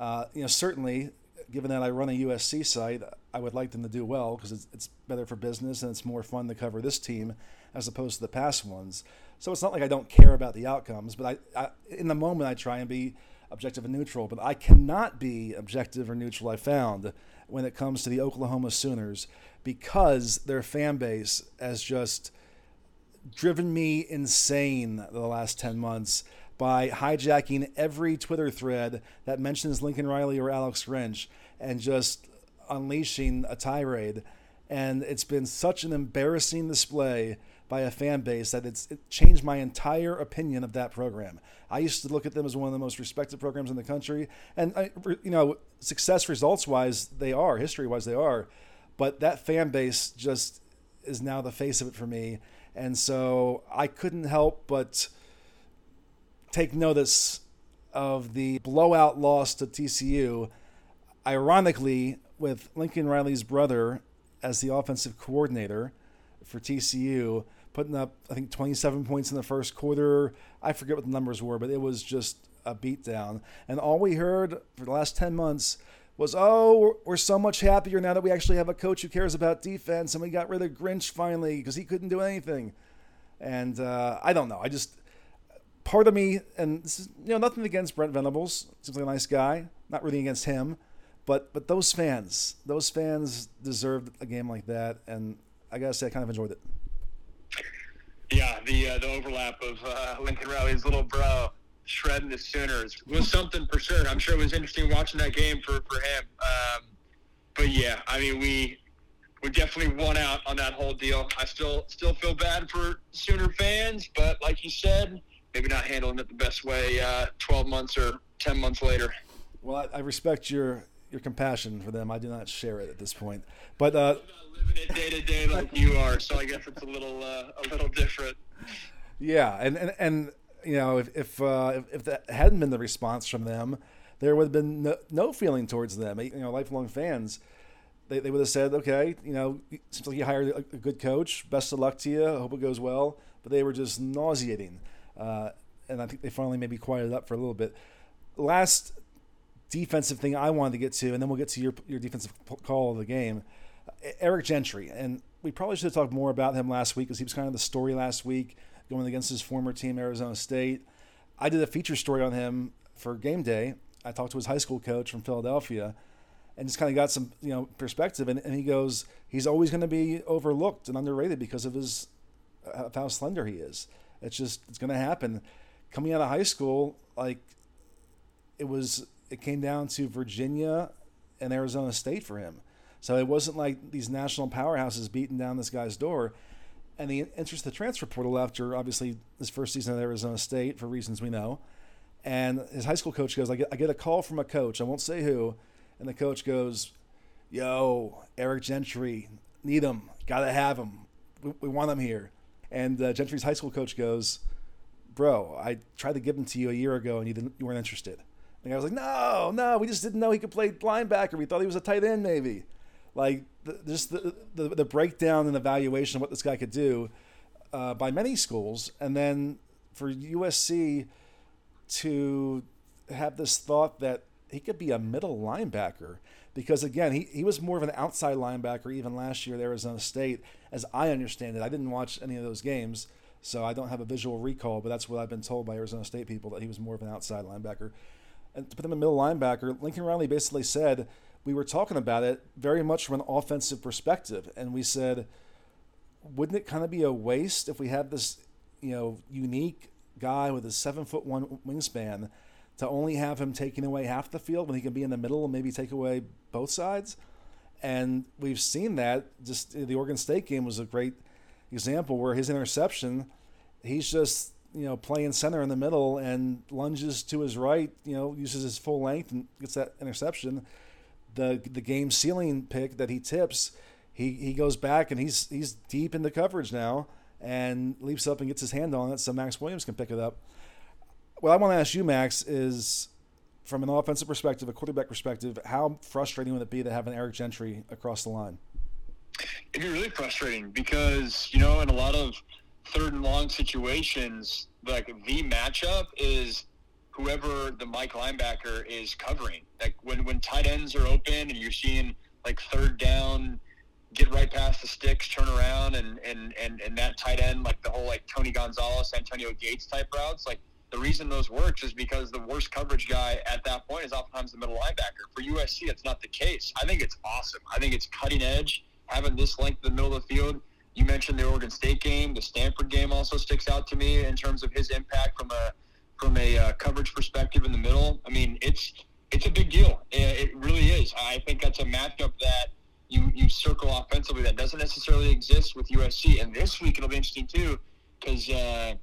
Speaker 1: Uh, you know, certainly, given that I run a USC site, I would like them to do well because it's, it's better for business and it's more fun to cover this team as opposed to the past ones. So it's not like I don't care about the outcomes, but I, I in the moment I try and be objective and neutral. But I cannot be objective or neutral. I found when it comes to the Oklahoma Sooners because their fan base has just driven me insane the last 10 months by hijacking every Twitter thread that mentions Lincoln Riley or Alex Grinch and just unleashing a tirade. And it's been such an embarrassing display by a fan base that it's it changed my entire opinion of that program. I used to look at them as one of the most respected programs in the country, and I, you know, success results wise, they are history wise, they are, but that fan base just is now the face of it for me, and so I couldn't help but take notice of the blowout loss to TCU. Ironically, with Lincoln Riley's brother as the offensive coordinator for TCU, putting up I think 27 points in the first quarter. I forget what the numbers were, but it was just a beatdown. And all we heard for the last 10 months was, "Oh, we're so much happier now that we actually have a coach who cares about defense, and we got rid of Grinch finally because he couldn't do anything." And uh, I don't know. I just part of me, and this is you know nothing against Brent Venables. Seems like a nice guy. Not really against him, but but those fans, those fans deserved a game like that, and I gotta say I kind of enjoyed it.
Speaker 2: Yeah, the uh, the overlap of uh, Lincoln Riley's little bro shredding the Sooners was something for sure. I'm sure it was interesting watching that game for for him. Um, but yeah, I mean we we definitely won out on that whole deal. I still still feel bad for Sooner fans, but like you said, maybe not handling it the best way. Uh, Twelve months or ten months later.
Speaker 1: Well, I, I respect your your compassion for them. I do not share it at this point. But uh,
Speaker 2: living it day to day like you are, so I guess it's a little uh, a little different.
Speaker 1: Yeah, and and, and you know if if, uh, if, that hadn't been the response from them, there would have been no, no feeling towards them. You know, lifelong fans. They, they would have said, okay, you know, seems like you hired a, a good coach. Best of luck to you. I hope it goes well. But they were just nauseating. Uh, and I think they finally maybe quieted up for a little bit. Last defensive thing I wanted to get to, and then we'll get to your your defensive call of the game. Eric Gentry, and we probably should have talked more about him last week because he was kind of the story last week going against his former team, Arizona State. I did a feature story on him for game day. I talked to his high school coach from Philadelphia and just kind of got some you know perspective. And, and he goes, he's always going to be overlooked and underrated because of his uh, of how slender he is. It's just it's going to happen coming out of high school, like it was, it came down to Virginia and Arizona State for him. So it wasn't like these national powerhouses beating down this guy's door. And he enters the transfer portal after obviously his first season at Arizona State for reasons we know. And his high school coach goes, I get, I get a call from a coach. I won't say who. And the coach goes, Yo, Eric Gentry, need him. Got to have him. We, we, want him here. And uh, Gentry's high school coach goes, Bro, I tried to give him to you a year ago and you, you weren't interested. And I was like, No, no, we just didn't know he could play linebacker. We thought he was a tight end, maybe. Like, the, just the, the, the breakdown and evaluation of what this guy could do uh, by many schools. And then for USC to have this thought that he could be a middle linebacker because again he, he was more of an outside linebacker even last year at arizona state as i understand it i didn't watch any of those games so i don't have a visual recall but that's what i've been told by arizona state people that he was more of an outside linebacker and to put him in middle linebacker lincoln riley basically said we were talking about it very much from an offensive perspective and we said wouldn't it kind of be a waste if we had this you know unique guy with a seven foot one wingspan to only have him taking away half the field when he can be in the middle and maybe take away both sides. And we've seen that. Just the Oregon State game was a great example where his interception, he's just you know playing center in the middle and lunges to his right, you know, uses his full length and gets that interception. The the game sealing pick that he tips, he he goes back and he's he's deep in the coverage now and leaps up and gets his hand on it so Max Williams can pick it up. What I want to ask you, Max, is from an offensive perspective, a quarterback perspective, how frustrating would it be to have an Eric Gentry across the line?
Speaker 2: It'd be really frustrating because, you know, in a lot of third and long situations, like the matchup is whoever the Mike linebacker is covering. Like when, when tight ends are open and you're seeing like third down – get right past the sticks, turn around, and and and and that tight end, like the whole like Tony Gonzalez, Antonio Gates type routes, like the reason those works is because the worst coverage guy at that point is oftentimes the middle linebacker. For USC, it's not the case. I think it's awesome. I think it's cutting edge having this length in the middle of the field. You mentioned the Oregon State game. The Stanford game also sticks out to me in terms of his impact from a from a uh, coverage perspective in the middle. I mean, it's it's a big deal. It really is. I think that's a matchup that you you circle offensively that doesn't necessarily exist with USC. And this week it'll be interesting too because uh,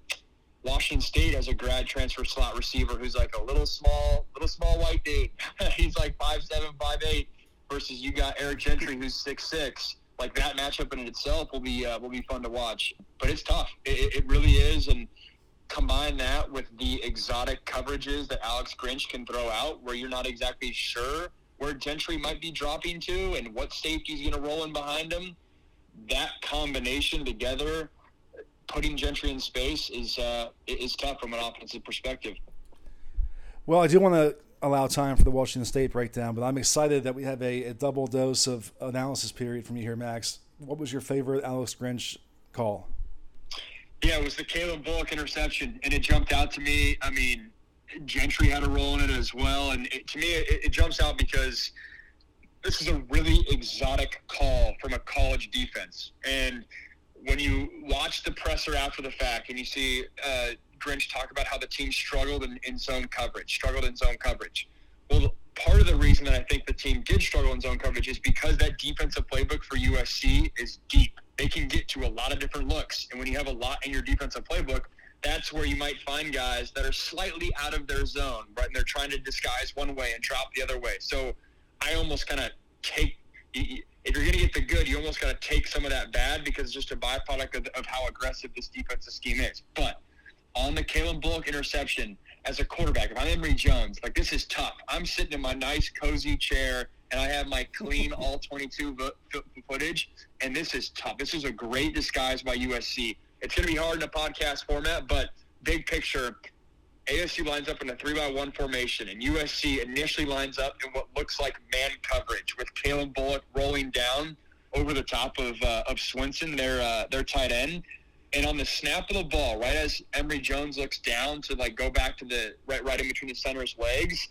Speaker 2: Washington State has a grad transfer slot receiver who's like a little small, little small white dude. He's like five seven, five eight. Versus you got Eric Gentry who's six six. Like that matchup in itself will be uh, will be fun to watch. But it's tough. It, it really is. And combine that with the exotic coverages that Alex Grinch can throw out, where you're not exactly sure where Gentry might be dropping to and what safety is going to roll in behind him. That combination together, putting Gentry in space is uh, is tough from an offensive perspective.
Speaker 1: Well, I do want to allow time for the Washington State breakdown, but I'm excited that we have a, a double dose of analysis period from you here, Max. What was your favorite Alex Grinch call?
Speaker 2: Yeah, it was the Calen Bullock interception, and it jumped out to me. I mean, Gentry had a role in it as well. And it, to me, it, it jumps out because this is a really exotic call from a college defense. And when you watch the presser after the fact and you see uh, Grinch talk about how the team struggled in, in zone coverage, struggled in zone coverage. Well, part of the reason that I think the team did struggle in zone coverage is because that defensive playbook for USC is deep. They can get to a lot of different looks. And when you have a lot in your defensive playbook, that's where you might find guys that are slightly out of their zone, right? And they're trying to disguise one way and drop the other way. So I almost kind of take, if you're going to get the good, you almost got to take some of that bad because it's just a byproduct of, of how aggressive this defensive scheme is. But on the Calen Bullock interception, as a quarterback, if I'm Emory Jones, like this is tough. I'm sitting in my nice, cozy chair and I have my clean all 22 footage, and this is tough. This is a great disguise by USC it's going to be hard in a podcast format, but big picture, ASU lines up in a three by one formation, and USC initially lines up in what looks like man coverage with Calen Bullock rolling down over the top of uh, of Swinson, their uh, their tight end. And on the snap of the ball, right as Emory Jones looks down to like go back to the right right in between the center's legs,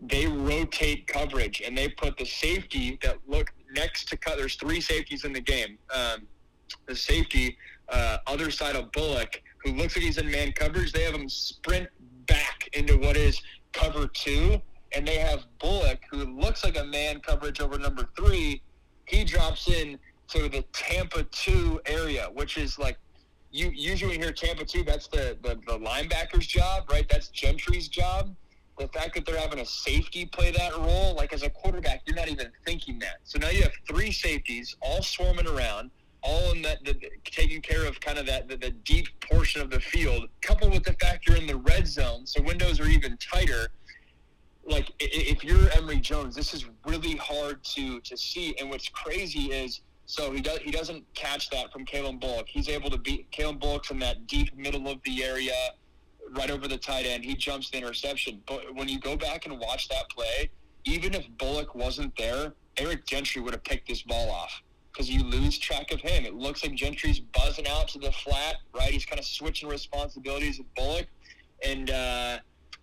Speaker 2: they rotate coverage and they put the safety that look next to cut. There's three safeties in the game. Um, the safety uh, other side of Bullock, who looks like he's in man coverage. They have him sprint into what is cover two, and they have Bullock, who looks like a man coverage over number three. He drops in to the Tampa two area, which is like you usually hear Tampa two, that's the, the the linebacker's job, right? That's Gentry's job. The fact that they're having a safety play that role, like as a quarterback, you're not even thinking that. So now you have three safeties all swarming around all in that the, taking care of kind of that the, the, deep portion of the field, coupled with the fact you're in the red zone, so windows are even tighter. Like if you're Emory Jones, this is really hard to to see. And what's crazy is so he does he doesn't catch that from Calen Bullock. He's able to beat Calen Bullock's in that deep middle of the area, right over the tight end. He jumps the interception. But when you go back and watch that play, even if Bullock wasn't there, Eric Gentry would have picked this ball off because you lose track of him. It looks like Gentry's buzzing out to the flat, right? He's kind of switching responsibilities with Bullock. And uh,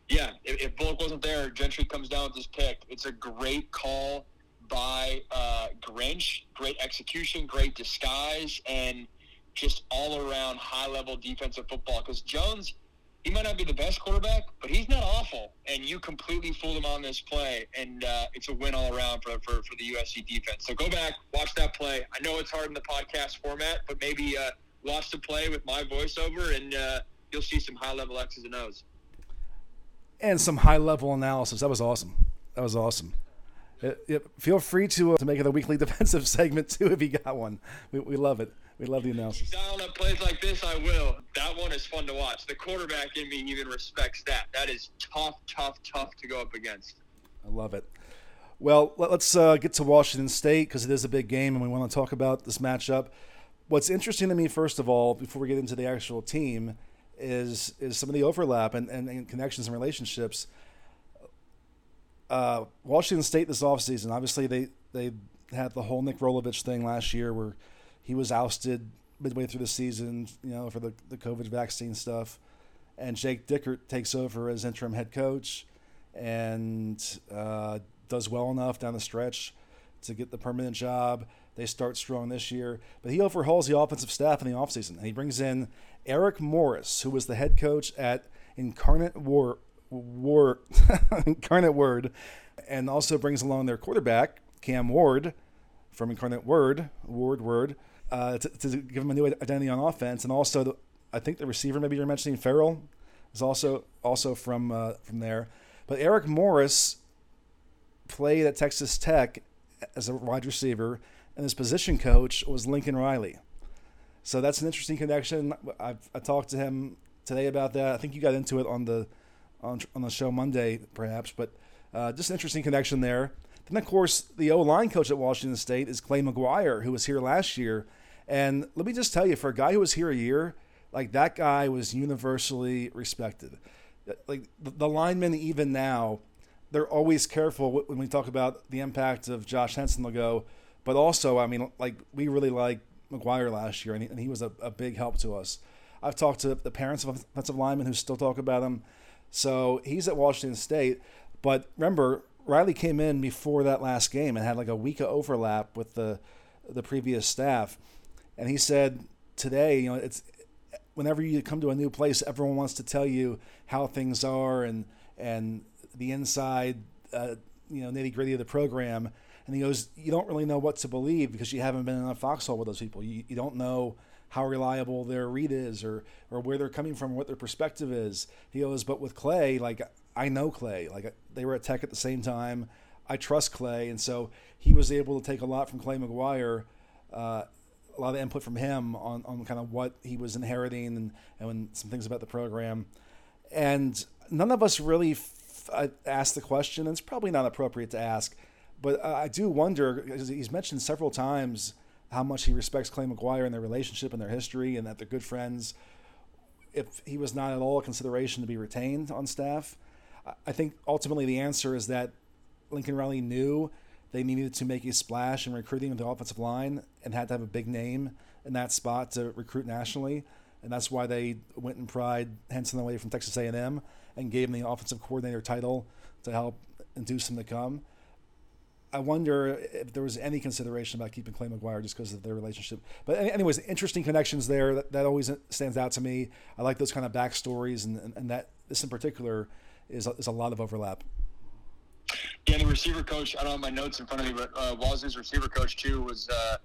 Speaker 2: yeah, if, if, Bullock wasn't there, Gentry comes down with this pick. It's a great call by uh, Grinch. Great execution, great disguise, and just all around high level defensive football. Because Jones he might not be the best quarterback, but he's not awful. And you completely fooled him on this play, and uh, it's a win all around for, for, for the USC defense. So go back, watch that play. I know it's hard in the podcast format, but maybe uh, watch the play with my voiceover, and uh, you'll see some high level X's and O's.
Speaker 1: And some high level analysis. That was awesome. That was awesome. It, it, feel free to, uh, to make it a weekly defensive segment too if you got one. We, we love it. We love the analysis.
Speaker 2: Down at plays like this, I will. That one is fun to watch. The quarterback in me even respects that. That is tough, tough, tough to go up against.
Speaker 1: I love it. Well, let's uh, get to Washington State because it is a big game, and we want to talk about this matchup. What's interesting to me, first of all, before we get into the actual team, is is some of the overlap and, and, and connections and relationships. Uh, Washington State this offseason, obviously they they had the whole Nick Rolovich thing last year where he was ousted midway through the season, you know, for the, the COVID vaccine stuff. And Jake Dickert takes over as interim head coach and uh, does well enough down the stretch to get the permanent job. They start strong this year, but he overhauls the offensive staff in the offseason. And he brings in Eric Morris, who was the head coach at Incarnate War, War Incarnate Word, and also brings along their quarterback, Cam Ward, from Incarnate Word, Ward Word, uh, to, to, give him a new identity on offense, and also the, I think the receiver maybe you're mentioning Ferrel is also also from uh, from there. But Eric Morris played at Texas Tech as a wide receiver, and his position coach was Lincoln Riley. So that's an interesting connection. I've I talked to him today about that. I think you got into it on the on, on the show Monday, perhaps, but uh, just an interesting connection there. Then, of course, the O line coach at Washington State is Clay McGuire, who was here last year and let me just tell you, for a guy who was here a year, like that guy was universally respected. Like the linemen, even now, they're always careful when we talk about the impact of Josh Henson. They'll go, but also, I mean, like we really like McGuire last year, and he, and he was a, a, big help to us. I've talked to the parents of offensive linemen who still talk about him. So he's at Washington State. But remember, Riley came in before that last game and had like a week of overlap with the the previous staff. And he said today, you know, it's whenever you come to a new place, everyone wants to tell you how things are and and the inside, uh, you know, nitty gritty of the program. And he goes, you don't really know what to believe because you haven't been in a foxhole with those people. You, you don't know how reliable their read is or or where they're coming from, what their perspective is. He goes, but with Clay, like I know Clay, like they were at Tech at the same time. I trust Clay, and so he was able to take a lot from Clay McGuire. Uh, a lot of input from him on, on kind of what he was inheriting and, and some things about the program. And none of us really f- uh, asked the question, and it's probably not appropriate to ask, but I do wonder, he's mentioned several times how much he respects Clay McGuire and their relationship and their history and that they're good friends. If he was not at all a consideration to be retained on staff, I think ultimately the answer is that Lincoln Riley knew they needed to make a splash in recruiting the offensive line and had to have a big name in that spot to recruit nationally. And that's why they went and pried Henson away from Texas A&M and gave him the offensive coordinator title to help induce him to come. I wonder if there was any consideration about keeping Clay McGuire just because of their relationship. But anyways, interesting connections there. That, that always stands out to me. I like those kind of backstories, and, and, and that this in particular is is a lot of overlap.
Speaker 2: Yeah, the receiver coach. I don't have my notes in front of me, but uh, Wazoo's receiver coach too was uh,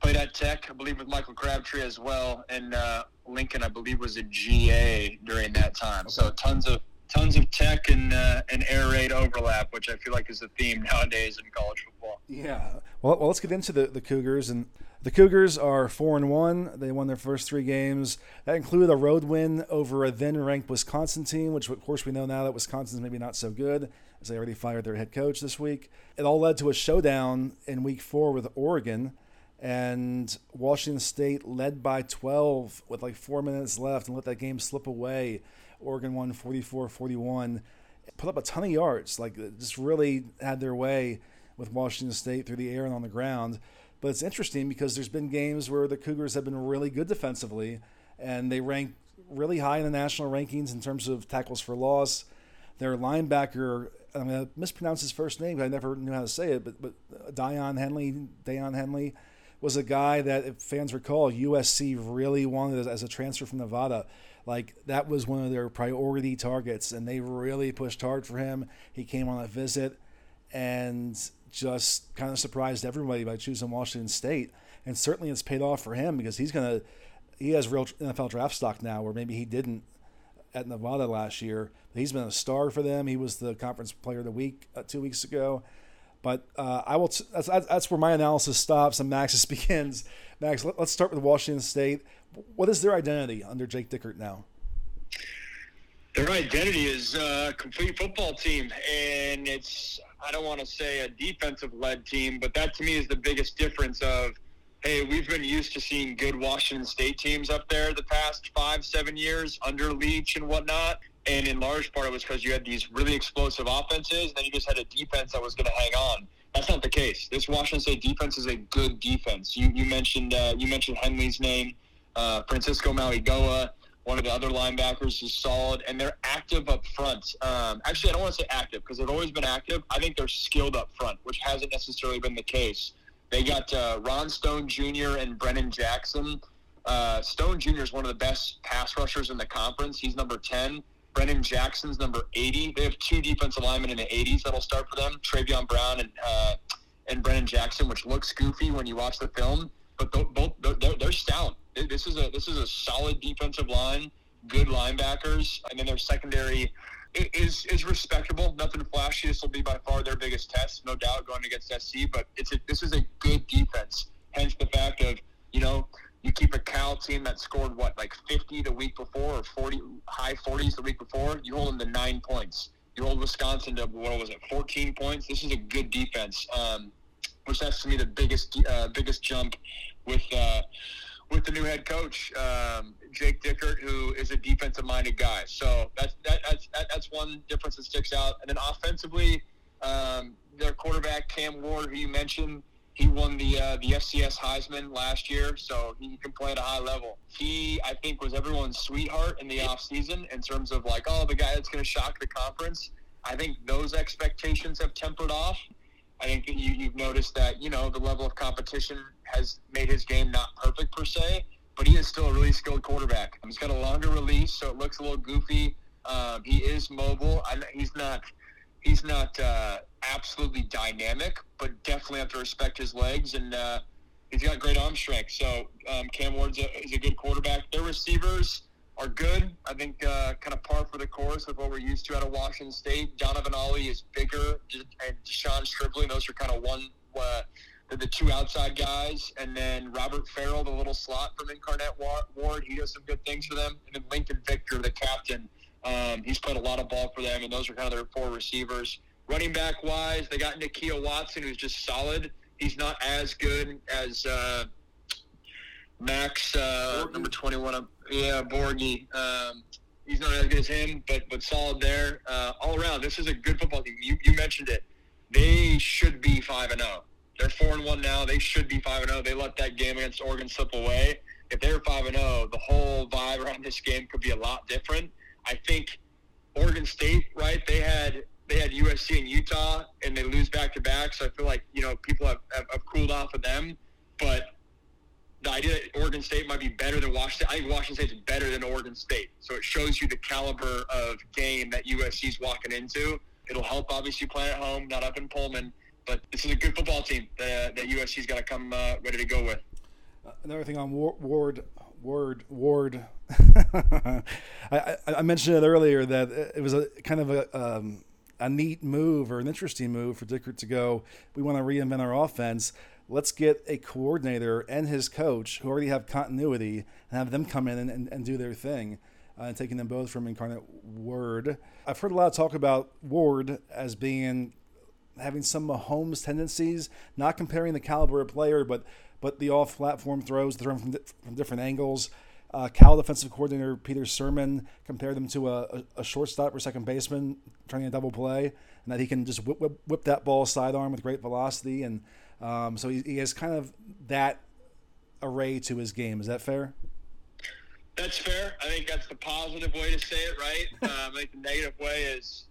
Speaker 2: played at Tech, I believe, with Michael Crabtree as well, and uh, Lincoln, I believe, was a GA during that time. So tons of tons of tech and uh, and air raid overlap, which I feel like is the theme nowadays in college football.
Speaker 1: Yeah. Well, well, let's get into the the Cougars and. The Cougars are four and one. They won their first three games. That included a road win over a then-ranked Wisconsin team, which of course we know now that Wisconsin's maybe not so good, as they already fired their head coach this week. It all led to a showdown in Week Four with Oregon, and Washington State led by 12 with like four minutes left and let that game slip away. Oregon won 44-41. Put up a ton of yards, like just really had their way with Washington State through the air and on the ground. But it's interesting because there's been games where the Cougars have been really good defensively, and they rank really high in the national rankings in terms of tackles for loss. Their linebacker, I'm to mispronounce his first name. I never knew how to say it, but but uh, Dion Henley, Dion Henley, was a guy that, if fans recall, USC really wanted as, a transfer from Nevada. Like that was one of their priority targets, and they really pushed hard for him. He came on a visit, and just kind of surprised everybody by choosing Washington State. And certainly it's paid off for him because he's to, he has real NFL draft stock now where maybe he didn't at Nevada last year. He's been a star for them. He was the conference player of the week uh, two weeks ago. But uh, I will. T- that's, that's where my analysis stops and Max's begins. Max, let, us start with Washington State. What is their identity under Jake Dickert now?
Speaker 2: Their identity is a complete football team, and it's I don't want to say a defensive led team, but that to me is the biggest difference of hey, we've been used to seeing good Washington State teams up there the past five, seven years under Leach and whatnot. And in large part, it was because you had these really explosive offenses, and then you just had a defense that was going to hang on. That's not the case. This Washington State defense is a good defense. You, you mentioned uh, you mentioned Henley's name, uh, Francisco Mauigoa one of the other linebackers is solid, and they're active up front. Um, actually, I don't want to say active because they've always been active. I think they're skilled up front, which hasn't necessarily been the case. They got uh, Ron Stone Jr. and Brennan Jackson. Uh, Stone Jr. is one of the best pass rushers in the conference. He's number 10. Brennan Jackson's number 80. They have two defensive linemen in the 80s that'll start for them, Travion Brown and uh, and Brennan Jackson, which looks goofy when you watch the film, but both they're, they're stout. This is a this is a solid defensive line, good linebackers, and then their secondary is is respectable. Nothing flashy. This will be by far their biggest test, no doubt, going against SC. But it's a, this is a good defense. Hence the fact of you know you keep a Cal team that scored what like 50 the week before or 40 high 40s the week before. You hold them to nine points. You hold Wisconsin to what was it 14 points. This is a good defense, um, which that's to me the biggest uh, biggest jump with. Uh, with the new head coach, um, Jake Dickert, who is a defensive minded guy. So that's that, that's that, that's one difference that sticks out. And then offensively, um, their quarterback Cam Ward, who you mentioned, he won the uh, the FCS Heisman last year, so he can play at a high level. He, I think, was everyone's sweetheart in the offseason in terms of like, oh, the guy that's going to shock the conference. I think those expectations have tempered off. I think you, you've noticed that you know the level of competition has made his game not perfect per se, but he is still a really skilled quarterback. He's got a longer release, so it looks a little goofy. Um, he is mobile. I, he's not he's not uh, absolutely dynamic, but definitely have to respect his legs and uh, he's got great arm strength. So um, Cam Ward's a, is a good quarterback. Their receivers are good. I think uh, kind of par for the course with what we're used to out of Washington State. Donovan Ollie is bigger, and De'Zhaun Stribling. Those are kind of one. Uh, the two outside guys, and then Robert Ferrel, the little slot from Incarnate Word. He does some good things for them. And then Lincoln Victor, the captain, um, he's played a lot of ball for them, and those are kind of their four receivers. Running back wise, they got Nakia Watson, who's just solid. He's not as good as uh, Max, uh, number 21. Yeah, Borghi. Um, he's not as good as him, but but solid there. Uh, all around, this is a good football team. You, you mentioned it. They should be 5 and 0. They're 4 and 1 now. They should be 5 and 0. They let that game against Oregon slip away. If they're 5 and 0, the whole vibe around this game could be a lot different. I think Oregon State, right? They had they had USC and Utah, and they lose back to back. So I feel like you know people have, have, have cooled off of them, but the idea that Oregon State might be better than Washington. I think Washington State's better than Oregon State. So it shows you the caliber of game that USC's walking into. It'll help obviously playing at home, not up in Pullman. But this is a good football team that, that USC's got to come uh, ready to go with.
Speaker 1: Uh, another thing on Ward, Ward, Ward. I, I, mentioned it earlier that it was a kind of a um, a neat move or an interesting move for Dickert to go. We want to reinvent our offense. Let's get a coordinator and his coach who already have continuity and have them come in and, and, and do their thing. Uh, and taking them both from Incarnate Word. I've heard a lot of talk about Ward as being having some Mahomes tendencies, not comparing the caliber of player, but but the off-platform throws, thrown from, from different angles. Uh, Cal defensive coordinator Peter Sirmon compared them to a, a, a, shortstop or second baseman trying a double play, and that he can just whip, whip, whip that ball sidearm with great velocity. And um, so he, he, has kind of that array to his game. Is that fair?
Speaker 2: That's fair. I think that's the positive way to say it, right? um, I think the negative way is,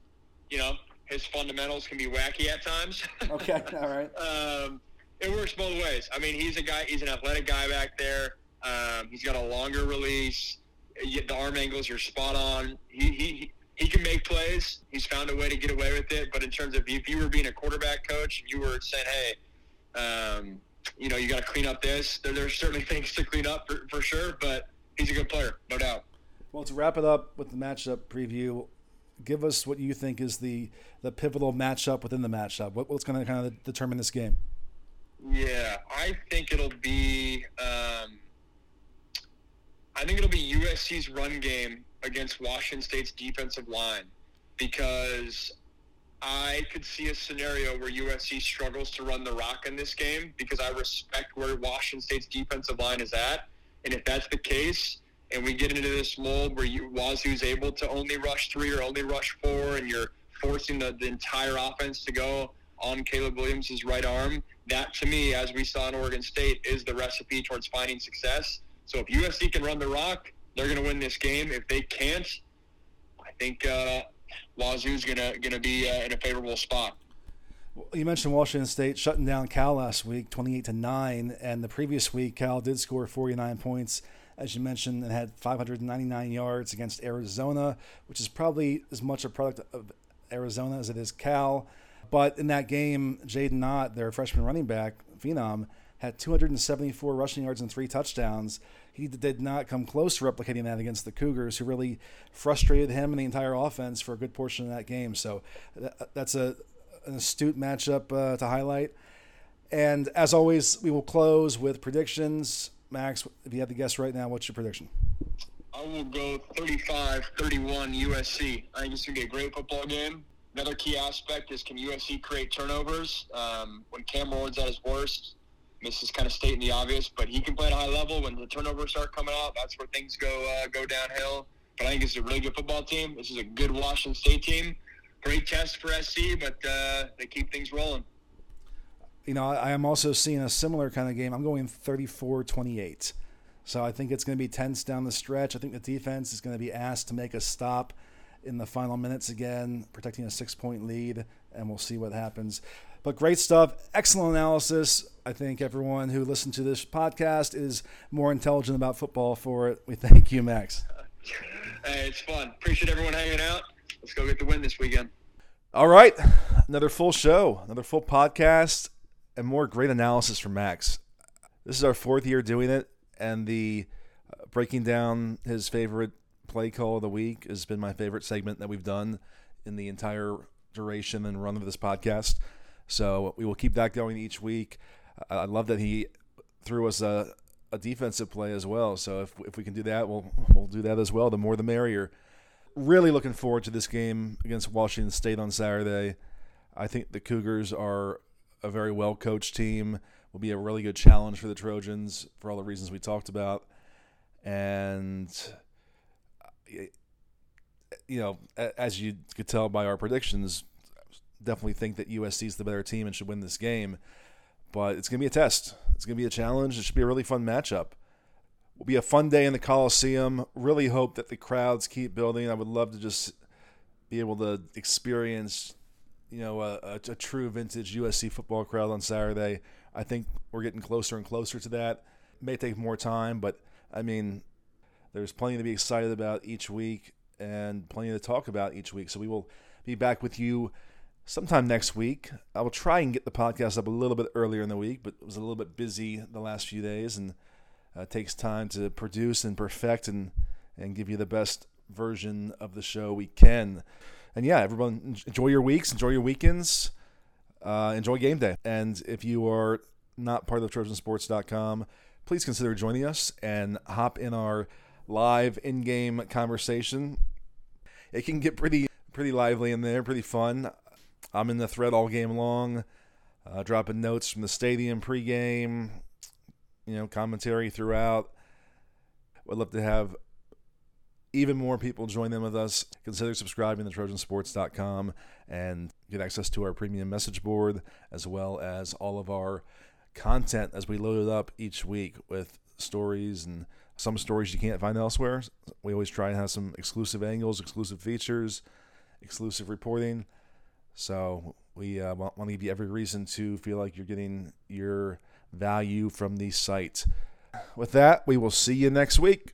Speaker 2: you know, his fundamentals can be wacky at times.
Speaker 1: okay, all right.
Speaker 2: Um, it works both ways. I mean, he's a guy. He's an athletic guy back there. Um, he's got a longer release. The arm angles are spot on. He, he he can make plays. He's found a way to get away with it. But in terms of if you were being a quarterback coach, you were saying, hey, um, you know, you got to clean up this. There, there's certainly things to clean up for, for sure. But he's a good player, no doubt.
Speaker 1: Well, to wrap it up with the matchup preview, give us what you think is the the pivotal matchup within the matchup. What, what's going to kind of determine this game?
Speaker 2: Yeah, I think it'll be. Um, I think it'll be USC's run game against Washington State's defensive line because I could see a scenario where USC struggles to run the rock in this game because I respect where Washington State's defensive line is at. And if that's the case, and we get into this mold where you, Wazoo's able to only rush three or only rush four, and you're forcing the, the entire offense to go on Caleb Williams' right arm, that to me, as we saw in Oregon State, is the recipe towards finding success. So if USC can run the rock, they're going to win this game. If they can't, I think uh, Wazoo's going to be uh, in a favorable spot.
Speaker 1: You mentioned Washington State shutting down Cal last week, twenty-eight to nine, and the previous week Cal did score forty-nine points, as you mentioned, and had five hundred ninety-nine yards against Arizona, which is probably as much a product of Arizona as it is Cal. But in that game, Jaden Ott, their freshman running back, phenom, had 274 rushing yards and three touchdowns. He did not come close to replicating that against the Cougars, who really frustrated him and the entire offense for a good portion of that game. So that's a an astute matchup uh, to highlight. And as always, we will close with predictions. Max, if you have to guess right now, what's your prediction?
Speaker 2: I will go 35 31 USC. I think it's going to be a great football game. Another key aspect is can USC create turnovers? Um, when Cam Ward's at his worst, this is kind of stating the obvious, but he can play at a high level. When the turnovers start coming out, that's where things go uh, go downhill. But I think it's a really good football team. This is a good Washington State team. Great test for SC, but uh, they keep things rolling.
Speaker 1: You know, I am also seeing a similar kind of game. I'm going 34 28. So I think it's going to be tense down the stretch. I think the defense is going to be asked to make a stop in the final minutes again, protecting a six point lead, and we'll see what happens. But great stuff. Excellent analysis. I think everyone who listened to this podcast is more intelligent about football for it. We thank you, Max.
Speaker 2: Hey, it's fun. Appreciate everyone hanging out. Let's go get the win this weekend.
Speaker 1: All right. Another full show, another full podcast, and more great analysis from Max. This is our fourth year doing it, and the uh, breaking down his favorite play call of the week has been my favorite segment that we've done in the entire duration and run of this podcast. So we will keep that going each week. I love that he threw us a, a defensive play as well. So if, if we can do that, we'll we'll do that as well. The more the merrier. Really looking forward to this game against Washington State on Saturday. I think the Cougars are a very well coached team. Will be a really good challenge for the Trojans for all the reasons we talked about. And you know, as you could tell by our predictions, definitely think that USC is the better team and should win this game. But it's going to be a test. It's going to be a challenge. It should be a really fun matchup. Will be a fun day in the Coliseum. Really hope that the crowds keep building. I would love to just be able to experience, you know, a, a, a true vintage USC football crowd on Saturday. I think we're getting closer and closer to that. may take more time, but I mean, there's plenty to be excited about each week and plenty to talk about each week. So we will be back with you sometime next week. I will try and get the podcast up a little bit earlier in the week, but it was a little bit busy the last few days, and uh, takes time to produce and perfect and and give you the best version of the show we can. And yeah, everyone enjoy your weeks, enjoy your weekends, uh, enjoy game day. And if you are not part of Trojansports.com, please consider joining us and hop in our live in-game conversation. It can get pretty pretty lively in there, pretty fun. I'm in the thread all game long, uh, dropping notes from the stadium pregame, you know, commentary throughout. Would love to have even more people join in with us. Consider subscribing to Trojansports.com and get access to our premium message board as well as all of our content as we load it up each week with stories and some stories you can't find elsewhere. We always try and have some exclusive angles, exclusive features, exclusive reporting. So we uh, want, to give you every reason to feel like you're getting your value from the site. With that, we will see you next week.